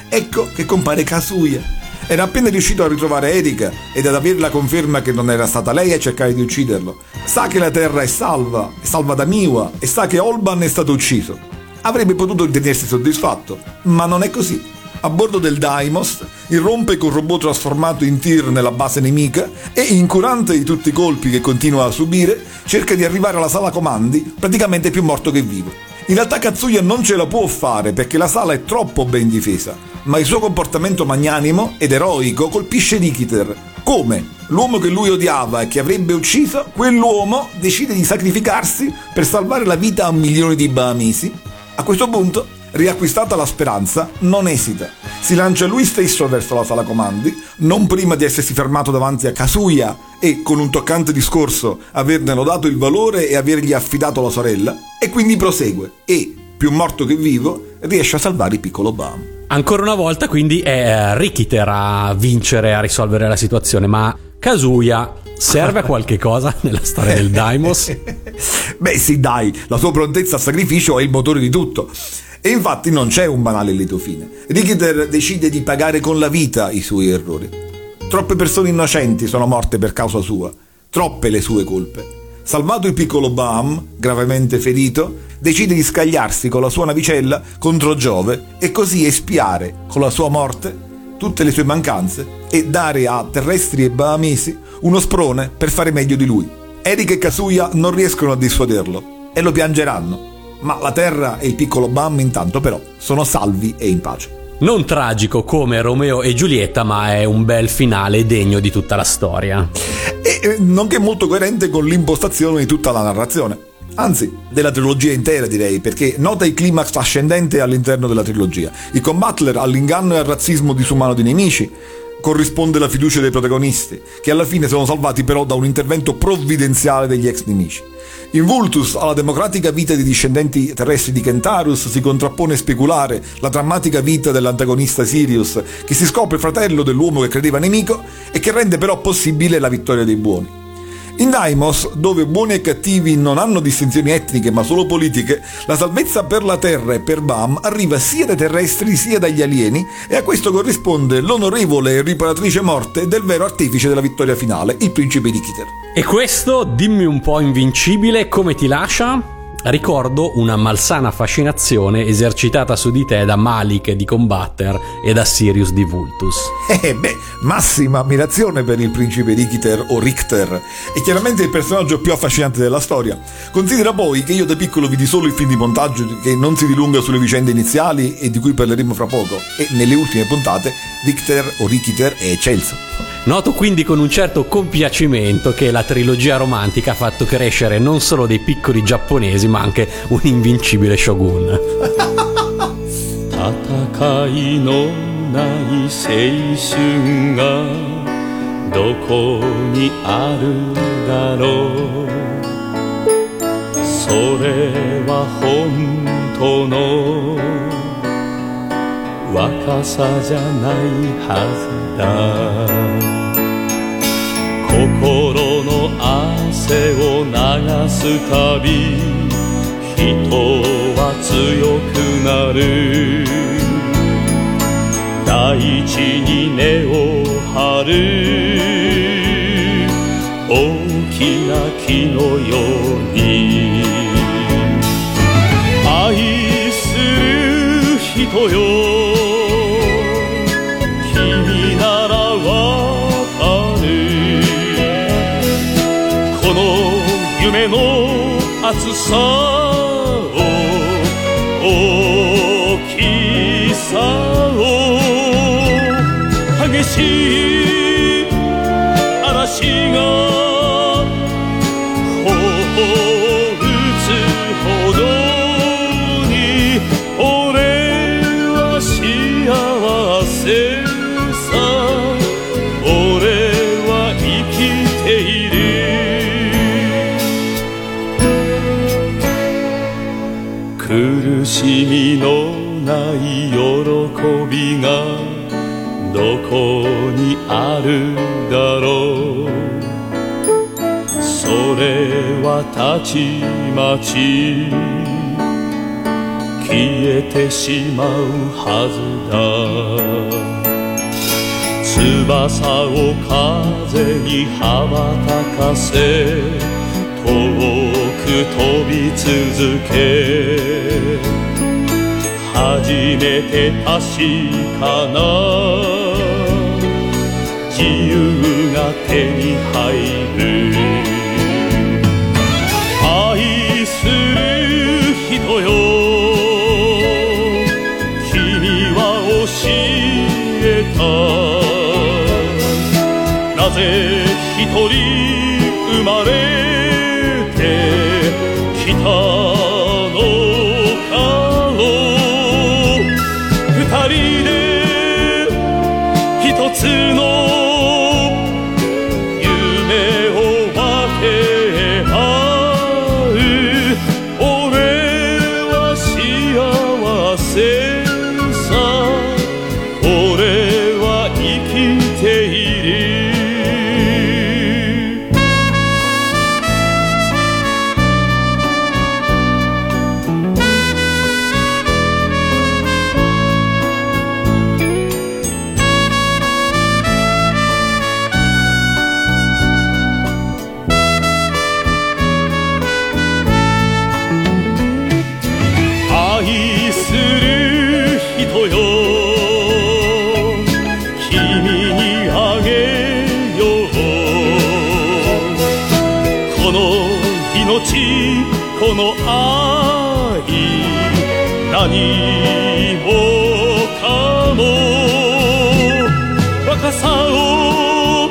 ecco che compare Kazuya. Era appena riuscito a ritrovare Erika ed ad avere la conferma che non era stata lei a cercare di ucciderlo. Sa che la Terra è salva, è salva da Miwa e sa che Olban è stato ucciso. Avrebbe potuto ritenersi soddisfatto, ma non è così a bordo del Daimos, irrompe col robot trasformato in tir nella base nemica e, incurante di tutti i colpi che continua a subire, cerca di arrivare alla sala comandi praticamente più morto che vivo. In realtà Katsuya non ce la può fare perché la sala è troppo ben difesa, ma il suo comportamento magnanimo ed eroico colpisce Rikiter. Come? L'uomo che lui odiava e che avrebbe ucciso, quell'uomo decide di sacrificarsi per salvare la vita a un milione di Bahamesi. A questo punto riacquistata la speranza, non esita. Si lancia lui stesso verso la sala comandi, non prima di essersi fermato davanti a Kazuya e, con un toccante discorso, averne lodato il valore e avergli affidato la sorella, e quindi prosegue e, più morto che vivo, riesce a salvare il piccolo Bam. Ancora una volta quindi è Rikiter a vincere, a risolvere la situazione, ma Kazuya serve a qualche cosa nella storia del Daimos? Beh sì dai, la sua prontezza al sacrificio è il motore di tutto. E infatti non c'è un banale lieto fine. Rikiter decide di pagare con la vita i suoi errori. Troppe persone innocenti sono morte per causa sua, troppe le sue colpe. Salvato il piccolo Baum, gravemente ferito, decide di scagliarsi con la sua navicella contro Giove e così espiare con la sua morte tutte le sue mancanze e dare a terrestri e bahamesi uno sprone per fare meglio di lui. Eric e Kazuya non riescono a dissuaderlo e lo piangeranno ma la Terra e il piccolo Bam intanto però sono salvi e in pace. Non tragico come Romeo e Giulietta, ma è un bel finale degno di tutta la storia. E nonché molto coerente con l'impostazione di tutta la narrazione. Anzi, della trilogia intera direi, perché nota il climax ascendente all'interno della trilogia. Il combattler all'inganno e al razzismo disumano dei nemici, corrisponde la fiducia dei protagonisti, che alla fine sono salvati però da un intervento provvidenziale degli ex nemici. In Vultus, alla democratica vita dei discendenti terrestri di Kentarus si contrappone speculare la drammatica vita dell'antagonista Sirius, che si scopre fratello dell'uomo che credeva nemico e che rende però possibile la vittoria dei buoni. In Daimos, dove buoni e cattivi non hanno distinzioni etniche ma solo politiche, la salvezza per la Terra e per Bam arriva sia dai terrestri sia dagli alieni e a questo corrisponde l'onorevole e riparatrice morte del vero artefice della vittoria finale, il principe di Kiter. E questo, dimmi un po' invincibile, come ti lascia? Ricordo una malsana fascinazione esercitata su di te da Malik di Combatter e da Sirius di Vultus. Eh beh, massima ammirazione per il principe Richter o Richter, è chiaramente il personaggio più affascinante della storia. Considera poi che io da piccolo vidi solo il film di montaggio che non si dilunga sulle vicende iniziali e di cui parleremo fra poco, e nelle ultime puntate Richter o Richter è eccelso. Noto quindi con un certo compiacimento che la trilogia romantica ha fatto crescere non solo dei piccoli giapponesi, ma anche un invincibile shogun. 戦いのない青春がどこにあるだろうそれは本当の若さじゃないはずだ 心の汗を流すたび人は強くなる。大地に根を張る。大きな木のように。愛する人よ。夢の熱さを大きさを激しいるだろうそれはたちまち消えてしまうはずだ。翼を風に羽ばたかせ遠く飛び続け初めて確かな由が手に入る。愛する人よ。君は教えた。なぜ一人の愛何もかも若さを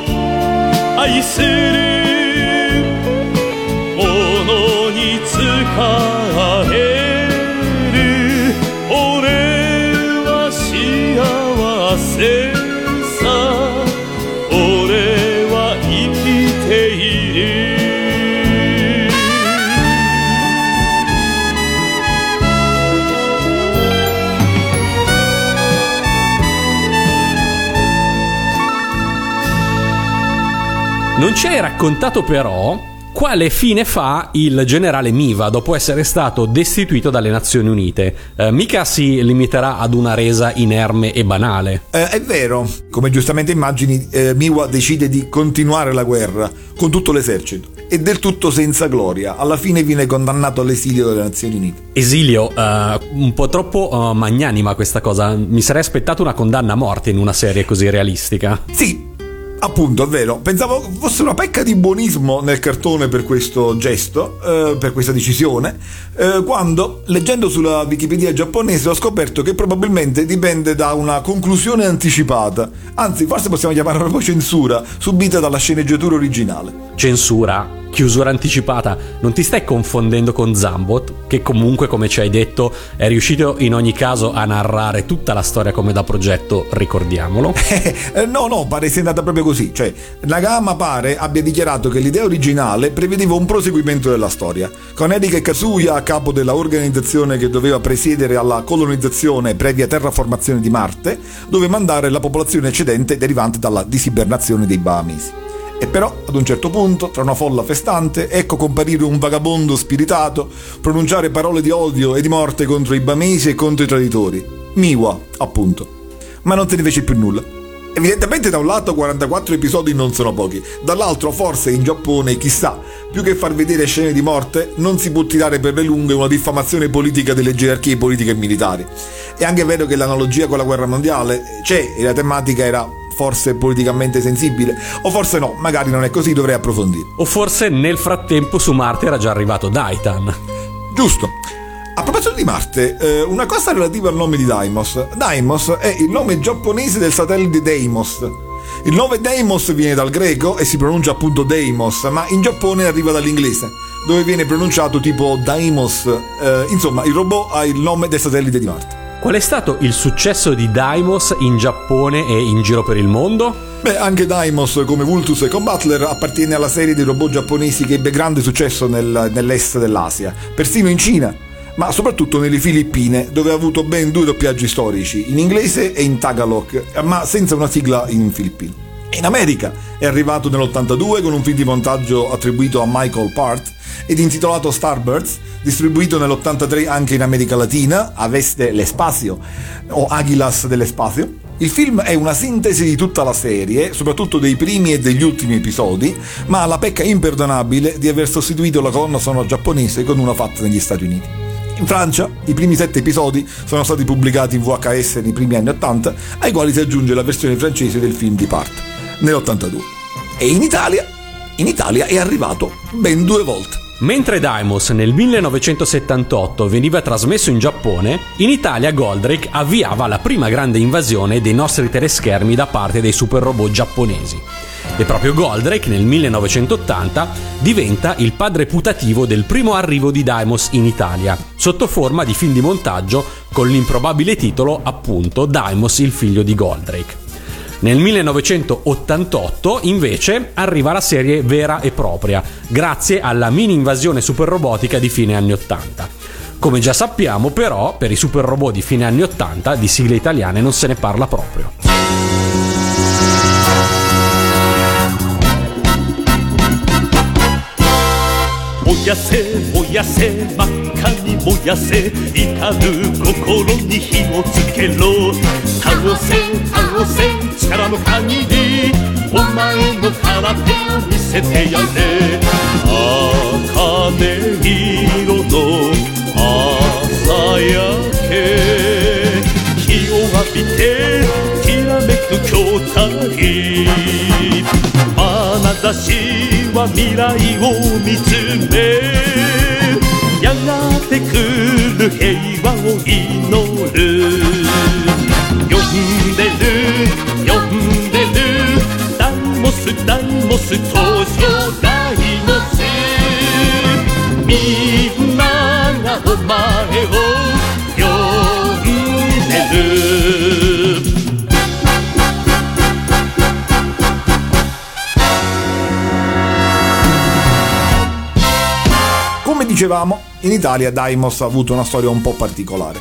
愛するものに使え。Ci hai raccontato però quale fine fa il generale Miva dopo essere stato destituito dalle Nazioni Unite. Eh, mica si limiterà ad una resa inerme e banale. Eh, è vero, come giustamente immagini, eh, Miwa decide di continuare la guerra con tutto l'esercito e del tutto senza gloria. Alla fine viene condannato all'esilio delle Nazioni Unite. Esilio, eh, un po' troppo eh, magnanima questa cosa. Mi sarei aspettato una condanna a morte in una serie così realistica. Sì, Appunto, è vero. Pensavo fosse una pecca di buonismo nel cartone per questo gesto, eh, per questa decisione, eh, quando, leggendo sulla Wikipedia giapponese, ho scoperto che probabilmente dipende da una conclusione anticipata. Anzi, forse possiamo chiamarla proprio censura, subita dalla sceneggiatura originale. Censura? Chiusura anticipata? Non ti stai confondendo con Zambot, che comunque, come ci hai detto, è riuscito in ogni caso a narrare tutta la storia come da progetto, ricordiamolo. Eh, no, no, pare sia andata proprio così. Cioè, Nagama pare abbia dichiarato che l'idea originale prevedeva un proseguimento della storia, con Erika Kazuya a capo della organizzazione che doveva presiedere alla colonizzazione previa terraformazione di Marte, dove mandare la popolazione eccedente derivante dalla disibernazione dei Bahamisi. E però, ad un certo punto, tra una folla festante, ecco comparire un vagabondo spiritato, pronunciare parole di odio e di morte contro i Bamesi e contro i traditori. Miwa, appunto. ma non se ne fece più nulla. Evidentemente da un lato 44 episodi non sono pochi, dall'altro forse in Giappone, chissà, più che far vedere scene di morte, non si può tirare per le lunghe una diffamazione politica delle gerarchie politiche e militari. È anche vero che l'analogia con la guerra mondiale c'è e la tematica era forse politicamente sensibile, o forse no, magari non è così, dovrei approfondire. O forse nel frattempo su Marte era già arrivato Daitan. Giusto. A proposito di Marte, eh, una cosa relativa al nome di Deimos. Deimos è il nome giapponese del satellite Deimos. Il nome Deimos viene dal greco e si pronuncia appunto Deimos, ma in Giappone arriva dall'inglese, dove viene pronunciato tipo Daimos. Eh, insomma, il robot ha il nome del satellite di Marte. Qual è stato il successo di Daimos in Giappone e in giro per il mondo? Beh, anche Daimos, come Vultus e Combatler, appartiene alla serie dei robot giapponesi che ebbe grande successo nel, nell'est dell'Asia, persino in Cina, ma soprattutto nelle Filippine, dove ha avuto ben due doppiaggi storici, in inglese e in Tagalog, ma senza una sigla in filippino. In America è arrivato nell'82 con un film di montaggio attribuito a Michael Part ed intitolato Starbirds, distribuito nell'83 anche in America Latina, a Veste l'Espacio o Aguilas dell'Espacio. Il film è una sintesi di tutta la serie, soprattutto dei primi e degli ultimi episodi, ma ha la pecca imperdonabile di aver sostituito la colonna sonora giapponese con una fatta negli Stati Uniti. In Francia i primi sette episodi sono stati pubblicati in VHS nei primi anni 80, ai quali si aggiunge la versione francese del film di Part, nell'82. E in Italia, in Italia è arrivato ben due volte. Mentre Daimos nel 1978 veniva trasmesso in Giappone, in Italia Goldrake avviava la prima grande invasione dei nostri teleschermi da parte dei super robot giapponesi. E proprio Goldrake nel 1980 diventa il padre putativo del primo arrivo di Daimos in Italia, sotto forma di film di montaggio con l'improbabile titolo appunto Daimos il figlio di Goldrake. Nel 1988 invece arriva la serie vera e propria, grazie alla mini invasione super robotica di fine anni 80. Come già sappiamo però, per i super robot di fine anni 80 di sigle italiane non se ne parla proprio. やせ燃やせ真っ赤に燃やせ怒る心に火をつけろ。倒せ倒せ力の限りお前の空手を見せてやれ。茜色の朝焼け日を浴びてきらめく筐体。眼差しは未来を見つめやがて来る平和を祈る。呼んでる呼んでる。ダイモスダイモス登場ダイモスみんながお前を dicevamo, in Italia Daimos ha avuto una storia un po' particolare.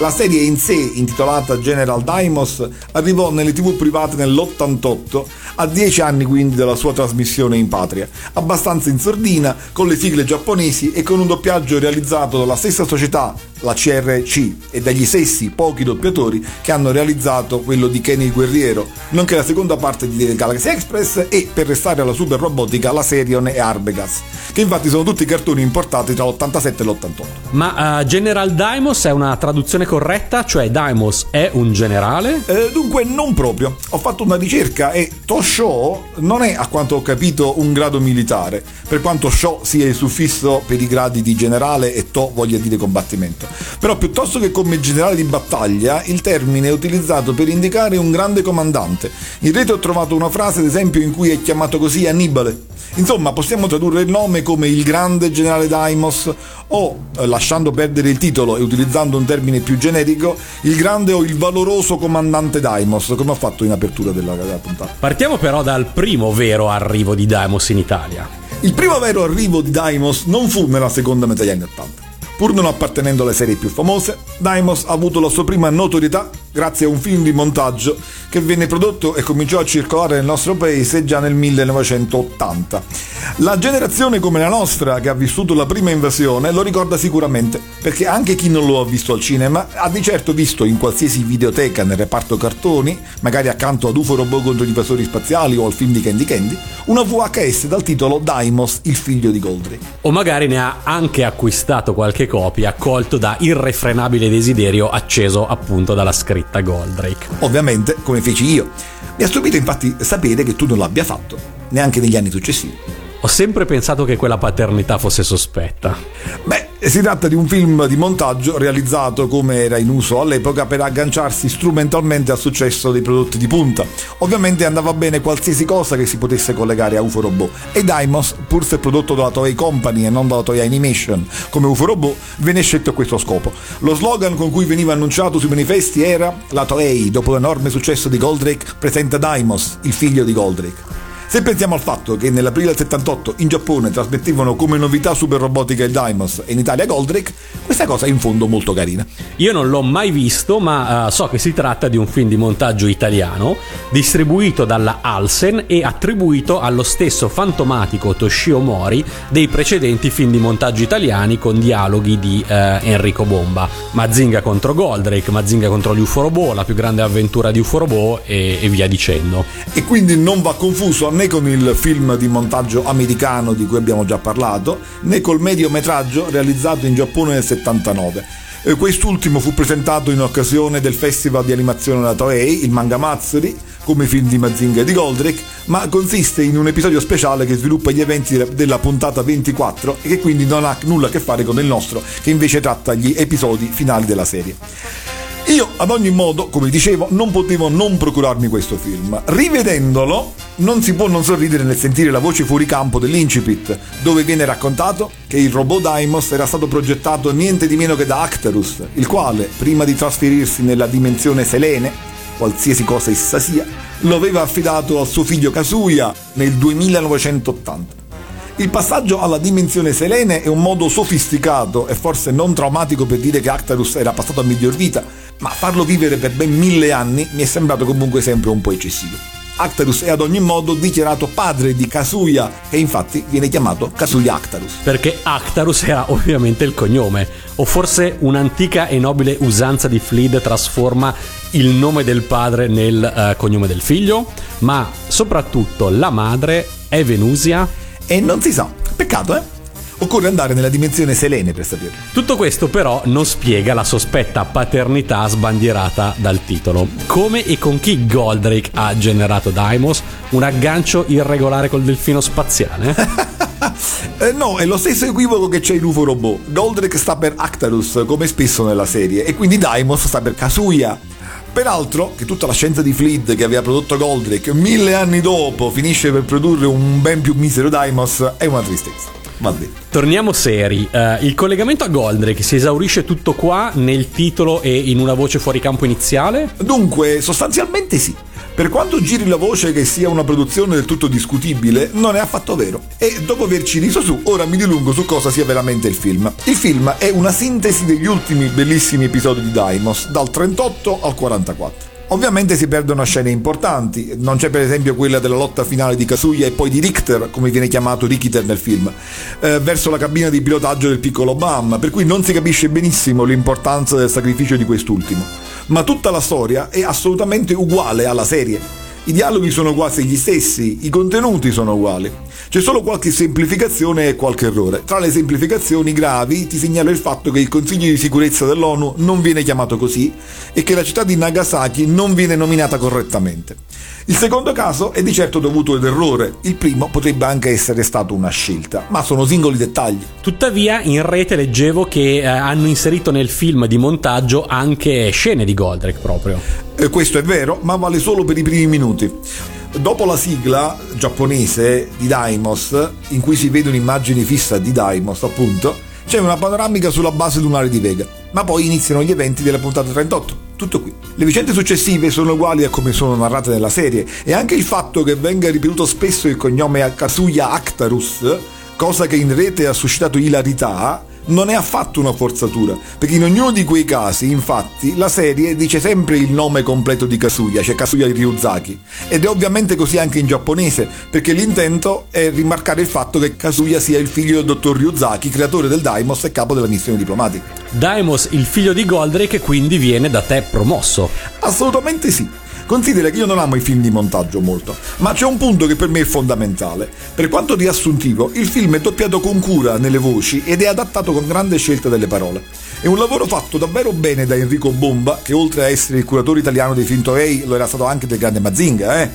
La serie in sé, intitolata General Daimos, arrivò nelle tv private nell'88, a 10 anni quindi dalla sua trasmissione in patria, abbastanza in sordina, con le sigle giapponesi e con un doppiaggio realizzato dalla stessa società, la CRC, e dagli stessi pochi doppiatori che hanno realizzato quello di Kenny il Guerriero, nonché la seconda parte di Galaxy Express e, per restare alla super robotica, la Serion e Arbegas, che infatti sono tutti cartoni importati tra l'87 e l'88. Ma uh, General Daimos è una traduzione corretta? Cioè Daimos è un generale? Eh, dunque non proprio. Ho fatto una ricerca e Tosho non è, a quanto ho capito, un grado militare, per quanto Sho sia il suffisso per i gradi di generale e To voglia dire combattimento. Però piuttosto che come generale di battaglia, il termine è utilizzato per indicare un grande comandante. In rete ho trovato una frase, ad esempio, in cui è chiamato così Annibale. Insomma, possiamo tradurre il nome come il grande generale Daimos o, eh, lasciando perdere il titolo e utilizzando un termine più generico, il grande o il valoroso comandante Daimos, come ho fatto in apertura della, della puntata. Partiamo però dal primo vero arrivo di Daimos in Italia. Il primo vero arrivo di Daimos non fu nella seconda metà degli anni 80. Pur non appartenendo alle serie più famose, Daimos ha avuto la sua prima notorietà grazie a un film di montaggio che venne prodotto e cominciò a circolare nel nostro paese già nel 1980. La generazione come la nostra che ha vissuto la prima invasione lo ricorda sicuramente, perché anche chi non lo ha visto al cinema ha di certo visto in qualsiasi videoteca nel reparto cartoni, magari accanto ad UFO Robot contro gli invasori spaziali o al film di Candy Candy, una VHS dal titolo Daimos, il figlio di Goldrake. O magari ne ha anche acquistato qualche copia, colto da irrefrenabile desiderio acceso appunto dalla scritta Goldrake. Ovviamente, come feci io. Mi ha stupito infatti sapere che tu non l'abbia fatto, neanche negli anni successivi. Ho sempre pensato che quella paternità fosse sospetta. Beh, si tratta di un film di montaggio realizzato come era in uso all'epoca per agganciarsi strumentalmente al successo dei prodotti di punta. Ovviamente andava bene qualsiasi cosa che si potesse collegare a UFO Robot e Daimos, pur se prodotto dalla Toei Company e non dalla Toei Animation come UFO Robot, venne scelto a questo scopo. Lo slogan con cui veniva annunciato sui manifesti era La Toei, dopo l'enorme successo di Goldrake, presenta Daimos, il figlio di Goldrake. Se pensiamo al fatto che nell'aprile del 78 in Giappone trasmettevano come novità super robotica il Daimos e in Italia Goldrake, questa cosa è in fondo molto carina. Io non l'ho mai visto, ma uh, so che si tratta di un film di montaggio italiano, distribuito dalla Alsen e attribuito allo stesso fantomatico Toshio Mori dei precedenti film di montaggio italiani con dialoghi di uh, Enrico Bomba. Mazinga contro Goldrake, Mazinga contro gli UFO Robot, la più grande avventura di UFO Robot e, e via dicendo. E quindi non va confuso né con il film di montaggio americano di cui abbiamo già parlato, né col mediometraggio realizzato in Giappone nel 79. Quest'ultimo fu presentato in occasione del festival di animazione della Toei, il Manga Matsuri, come film di Mazinga e di Goldrake, ma consiste in un episodio speciale che sviluppa gli eventi della puntata 24 e che quindi non ha nulla a che fare con il nostro, che invece tratta gli episodi finali della serie. Io ad ogni modo, come dicevo, non potevo non procurarmi questo film. Rivedendolo, non si può non sorridere nel sentire la voce fuori campo dell'incipit, dove viene raccontato che il robot Daimos era stato progettato niente di meno che da Actarus, il quale, prima di trasferirsi nella dimensione Selene, qualsiasi cosa essa sia, lo aveva affidato al suo figlio Kazuya nel 2980. Il passaggio alla dimensione Selene è un modo sofisticato e forse non traumatico per dire che Actarus era passato a miglior vita, ma farlo vivere per ben mille anni mi è sembrato comunque sempre un po' eccessivo. Actarus è ad ogni modo dichiarato padre di Kazuya e infatti viene chiamato Kazuya Actarus. Perché Actarus era ovviamente il cognome, o forse un'antica e nobile usanza di Fleed trasforma il nome del padre nel uh, cognome del figlio, ma soprattutto la madre è Venusia e non si sa. Peccato, eh? Occorre andare nella dimensione Selene per saperlo. Tutto questo però non spiega la sospetta paternità sbandierata dal titolo. Come e con chi Goldrake ha generato Daimos? Un aggancio irregolare col delfino spaziale? eh, no, è lo stesso equivoco che c'è in UFO Robot. Goldrake sta per Actarus, come spesso nella serie, e quindi Daimos sta per Kazuya. Peraltro, che tutta la scienza di Fleet che aveva prodotto Goldrake mille anni dopo finisce per produrre un ben più misero Daimos è una tristezza. Va bene. Torniamo seri. Uh, il collegamento a Goldrake si esaurisce tutto qua nel titolo e in una voce fuori campo iniziale? Dunque, sostanzialmente sì. Per quanto giri la voce che sia una produzione del tutto discutibile, non è affatto vero. E dopo averci riso su, ora mi dilungo su cosa sia veramente il film. Il film è una sintesi degli ultimi bellissimi episodi di Daimos, dal 38 al 44. Ovviamente si perdono scene importanti, non c'è per esempio quella della lotta finale di Kazuya e poi di Richter, come viene chiamato Rikiter nel film, eh, verso la cabina di pilotaggio del piccolo Bam, per cui non si capisce benissimo l'importanza del sacrificio di quest'ultimo. Ma tutta la storia è assolutamente uguale alla serie. I dialoghi sono quasi gli stessi, i contenuti sono uguali. C'è solo qualche semplificazione e qualche errore. Tra le semplificazioni gravi ti segnalo il fatto che il Consiglio di sicurezza dell'ONU non viene chiamato così e che la città di Nagasaki non viene nominata correttamente. Il secondo caso è di certo dovuto ad errore, il primo potrebbe anche essere stato una scelta, ma sono singoli dettagli. Tuttavia in rete leggevo che eh, hanno inserito nel film di montaggio anche scene di Goldrake proprio. E questo è vero, ma vale solo per i primi minuti. Dopo la sigla giapponese di Daimos, in cui si vedono immagini fisse di Daimos, appunto, c'è una panoramica sulla base lunare di Vega. Ma poi iniziano gli eventi della puntata 38. Tutto qui. Le vicende successive sono uguali a come sono narrate nella serie e anche il fatto che venga ripetuto spesso il cognome Kazuya Actarus, cosa che in rete ha suscitato ilarità, Non è affatto una forzatura, perché in ognuno di quei casi, infatti, la serie dice sempre il nome completo di Kazuya, cioè Kazuya Ryuzaki. Ed è ovviamente così anche in giapponese, perché l'intento è rimarcare il fatto che Kazuya sia il figlio del dottor Ryuzaki, creatore del Daimos e capo della missione diplomatica. Daimos, il figlio di Goldrake, quindi viene da te promosso. Assolutamente sì. Considera che io non amo i film di montaggio molto, ma c'è un punto che per me è fondamentale. Per quanto riassuntivo, il film è doppiato con cura nelle voci ed è adattato con grande scelta delle parole. È un lavoro fatto davvero bene da Enrico Bomba, che oltre a essere il curatore italiano dei film Toei, lo era stato anche del grande Mazinga, eh?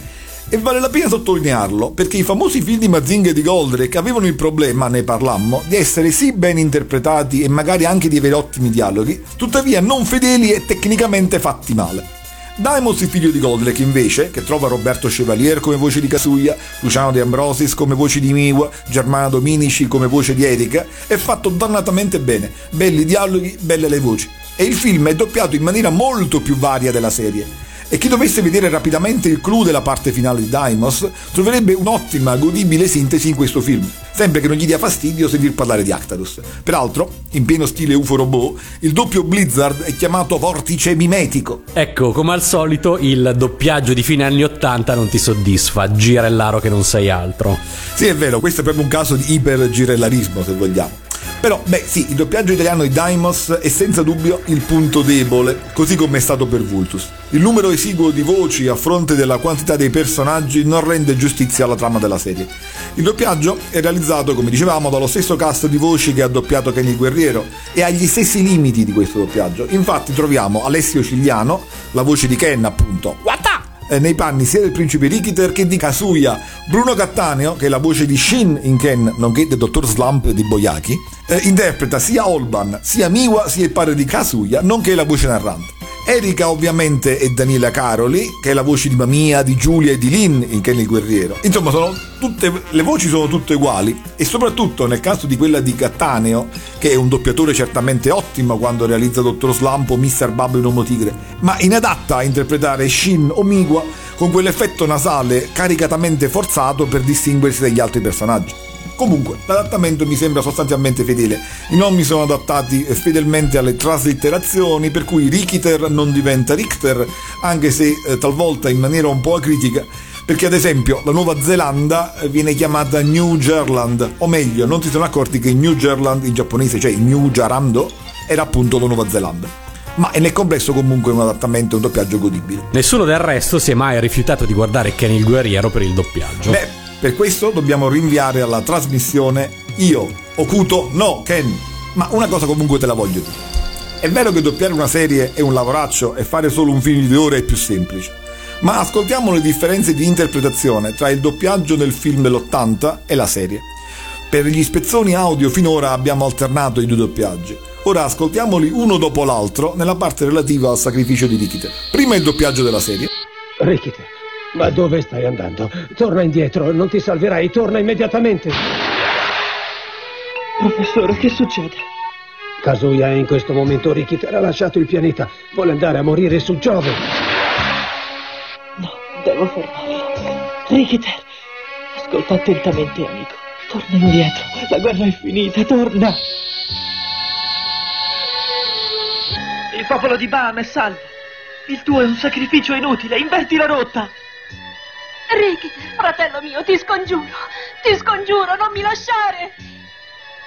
E vale la pena sottolinearlo, perché i famosi film di Mazinga e di Goldrake avevano il problema, ne parlammo, di essere sì ben interpretati e magari anche di avere ottimi dialoghi, tuttavia non fedeli e tecnicamente fatti male. Daimos il figlio di Goldrake invece, che trova Roberto Chevalier come voce di Kazuya, Luciano De Ambrosis come voce di Miwa, Germana Dominici come voce di Erika, è fatto dannatamente bene, belli dialoghi, belle le voci. E il film è doppiato in maniera molto più varia della serie. E chi dovesse vedere rapidamente il clou della parte finale di Daimos troverebbe un'ottima, godibile sintesi in questo film, sempre che non gli dia fastidio sentir parlare di Actarus. Peraltro, in pieno stile UFO robot, il doppio Blizzard è chiamato vortice mimetico. Ecco, come al solito, il doppiaggio di fine anni 80 non ti soddisfa, girellaro che non sei altro. Sì, è vero, questo è proprio un caso di ipergirellarismo, se vogliamo. Però, beh, sì, il doppiaggio italiano di Daimos è senza dubbio il punto debole, così come è stato per Vultus. Il numero esiguo di voci a fronte della quantità dei personaggi non rende giustizia alla trama della serie. Il doppiaggio è realizzato, come dicevamo, dallo stesso cast di voci che ha doppiato Kenny Guerriero e ha gli stessi limiti di questo doppiaggio. Infatti troviamo Alessio Cigliano, la voce di Ken appunto, Wata! Eh, nei panni sia del principe Rikiter che di Kazuya, Bruno Cattaneo, che è la voce di Shin in Ken, nonché del dottor Slump di Boyaki, eh, interpreta sia Olban, sia Miwa, sia il padre di Kazuya, nonché la voce narrante. Erika ovviamente è Daniela Caroli, che è la voce di Mamia, di Giulia e di Lynn in Ken il Guerriero. Insomma, tutte, le voci sono tutte uguali e soprattutto nel caso di quella di Cattaneo, che è un doppiatore certamente ottimo quando realizza Dottor Slump o Mr. Babbo in Uomo Tigre, ma inadatta a interpretare Shin o Miwa con quell'effetto nasale caricatamente forzato per distinguersi dagli altri personaggi. Comunque, l'adattamento mi sembra sostanzialmente fedele. I nomi sono adattati fedelmente alle traslitterazioni, per cui Rikiter non diventa Richter, anche se eh, talvolta in maniera un po' acritica, perché ad esempio la Nuova Zelanda viene chiamata New Gerland, o meglio, non si sono accorti che New Gerland in giapponese, cioè New Jarando, era appunto la Nuova Zelanda ma nel complesso comunque è un adattamento, un doppiaggio godibile. Nessuno del resto si è mai rifiutato di guardare Ken il Guerriero per il doppiaggio. Beh, per questo dobbiamo rinviare alla trasmissione Io, Okuto, no, Ken. Ma una cosa comunque te la voglio dire. È vero che doppiare una serie è un lavoraccio e fare solo un film di due ore è più semplice. Ma ascoltiamo le differenze di interpretazione tra il doppiaggio del film dell'80 e la serie. Per gli spezzoni audio finora abbiamo alternato i due doppiaggi. Ora ascoltiamoli uno dopo l'altro nella parte relativa al sacrificio di Rikiter. Prima il doppiaggio della serie. Rikiter, ma dove stai andando? Torna indietro, non ti salverai, torna immediatamente. Professore, che succede? Kazuya in questo momento Rikiter ha lasciato il pianeta, vuole andare a morire su Giove. No, devo fermarlo. Rikiter, ascolta attentamente, amico. Torna indietro, la guerra è finita, torna. Il popolo di Baam è salvo. Il tuo è un sacrificio inutile, inverti la rotta. Rikiter, fratello mio, ti scongiuro, ti scongiuro, non mi lasciare.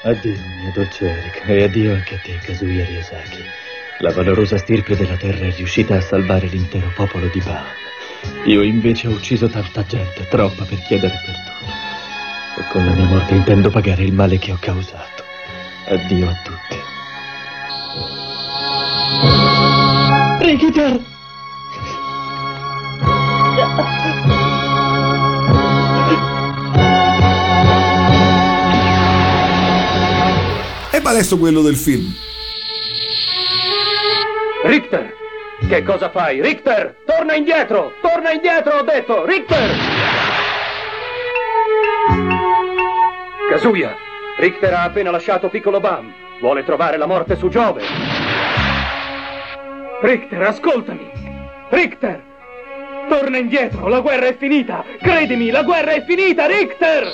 Addio, mia dolce Erika, e addio anche a te, Kazuya Ryosaki. La valorosa stirpe della terra è riuscita a salvare l'intero popolo di Baam. Io invece ho ucciso tanta gente, troppa per chiedere perdono. E con la mia morte intendo pagare il male che ho causato. Addio a tutti. Rikiter! ma adesso quello del film. Richter! Che cosa fai? Richter! Torna indietro! Torna indietro, ho detto! Richter! Kazuya! Richter ha appena lasciato Piccolo Bam. Vuole trovare la morte su Giove. Richter, ascoltami! Richter! Torna indietro, la guerra è finita! Credimi, la guerra è finita, Richter!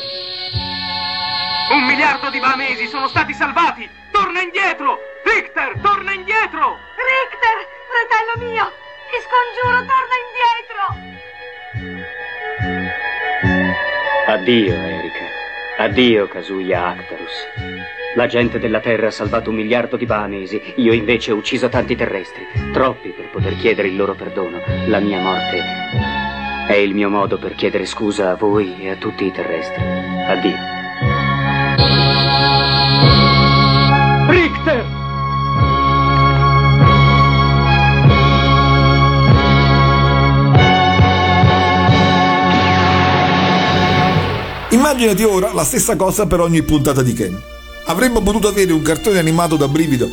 Un miliardo di bahamesi sono stati salvati! Torna indietro! Richter, torna indietro! Richter, fratello mio, ti scongiuro, torna indietro! Addio, Erika. Addio, Kazuya Actarus. La gente della Terra ha salvato un miliardo di Bahamesi, io invece ho ucciso tanti terrestri, troppi per poter chiedere il loro perdono. La mia morte è il mio modo per chiedere scusa a voi e a tutti i terrestri. Addio. Immaginati ora la stessa cosa per ogni puntata di Ken. Avremmo potuto avere un cartone animato da brivido,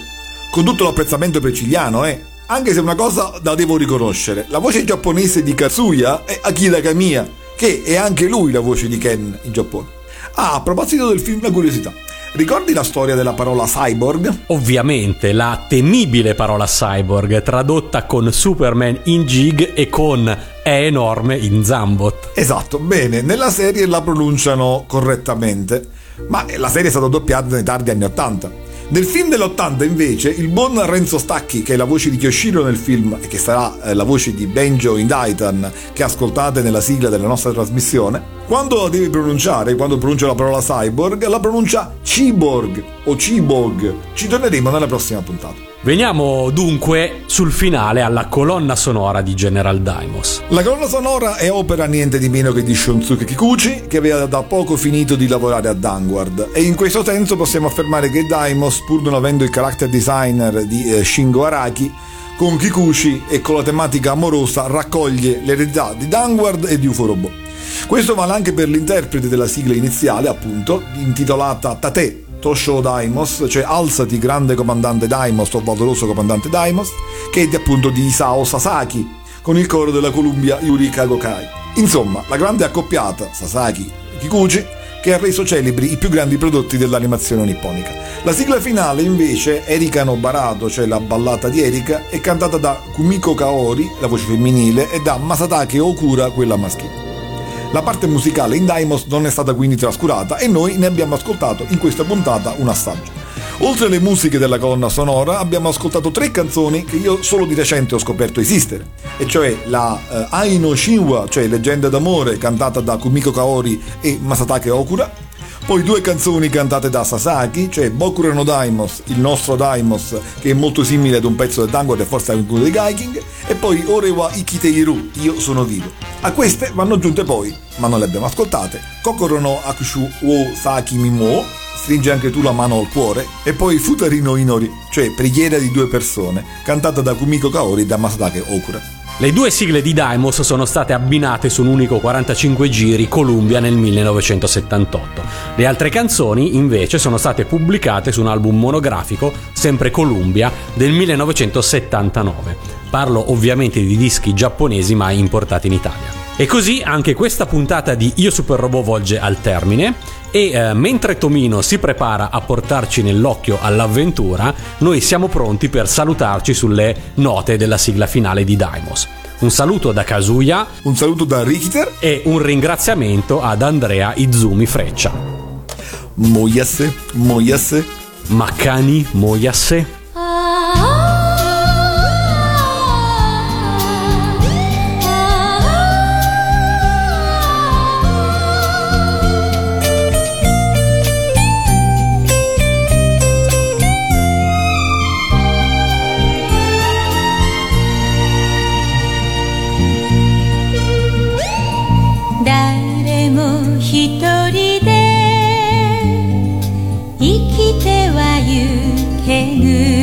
con tutto l'apprezzamento per Ciliano, eh? Anche se una cosa la devo riconoscere, la voce giapponese di Kazuya è Akira Kamiya, che è anche lui la voce di Ken in Giappone. Ah, a proposito del film, una curiosità. Ricordi la storia della parola cyborg? Ovviamente la temibile parola cyborg, tradotta con Superman in Jig e con è enorme in Zambot. Esatto, bene, nella serie la pronunciano correttamente, ma la serie è stata doppiata nei tardi anni 80. Nel film dell'80 invece il buon Renzo Stacchi, che è la voce di Kyoshiro nel film e che sarà eh, la voce di Benjo in Daitan, che ascoltate nella sigla della nostra trasmissione, quando la deve pronunciare, quando pronuncia la parola cyborg, la pronuncia cyborg o cyborg. Ci torneremo nella prossima puntata. Veniamo dunque sul finale alla colonna sonora di General Daimos. La colonna sonora è opera niente di meno che di Shunsuke Kikuchi, che aveva da poco finito di lavorare a Vanguard. E in questo senso possiamo affermare che Daimos, pur non avendo il character designer di eh, Shingo Araki, con Kikuchi e con la tematica amorosa raccoglie l'eredità di Vanguard e di UFO Robot. Questo vale anche per l'interprete della sigla iniziale, appunto, intitolata Tate, Tosho Daimos, cioè Alzati grande comandante Daimos o valoroso comandante Daimos, che è appunto di Isao Sasaki, con il coro della Columbia Yuri Kagokai. Insomma, la grande accoppiata Sasaki-Kikuchi che ha reso celebri i più grandi prodotti dell'animazione nipponica. La sigla finale invece, Erika no Barato, cioè la ballata di Erika, è cantata da Kumiko Kaori, la voce femminile, e da Masatake Okura, quella maschile. La parte musicale in Daimos non è stata quindi trascurata e noi ne abbiamo ascoltato in questa puntata un assaggio. Oltre alle musiche della colonna sonora abbiamo ascoltato tre canzoni che io solo di recente ho scoperto esistere, e cioè la uh, Aino Shinwa, cioè Leggenda d'amore, cantata da Kumiko Kaori e Masatake Okura, poi due canzoni cantate da Sasaki, cioè Bokura no Daimos, il nostro Daimos, che è molto simile ad un pezzo del tango e forse anche uno dei Gaiking, e poi Orewa Ikiteiru, Io sono vivo. A queste vanno aggiunte poi, ma non le abbiamo ascoltate, Kokoro no Akushu wo Saki Mimo, stringe anche tu la mano al cuore, e poi Futarino Inori, cioè Preghiera di due persone, cantata da Kumiko Kaori e da Masatake Okura. Le due sigle di Daimos sono state abbinate su un unico 45 giri Columbia nel 1978. Le altre canzoni invece sono state pubblicate su un album monografico, sempre Columbia, del 1979. Parlo ovviamente di dischi giapponesi mai importati in Italia. E così anche questa puntata di Io Super Robot volge al termine e eh, mentre Tomino si prepara a portarci nell'occhio all'avventura, noi siamo pronti per salutarci sulle note della sigla finale di Daimos. Un saluto da Kazuya, un saluto da Richter e un ringraziamento ad Andrea Izumi Freccia. 生きてはゆけぬ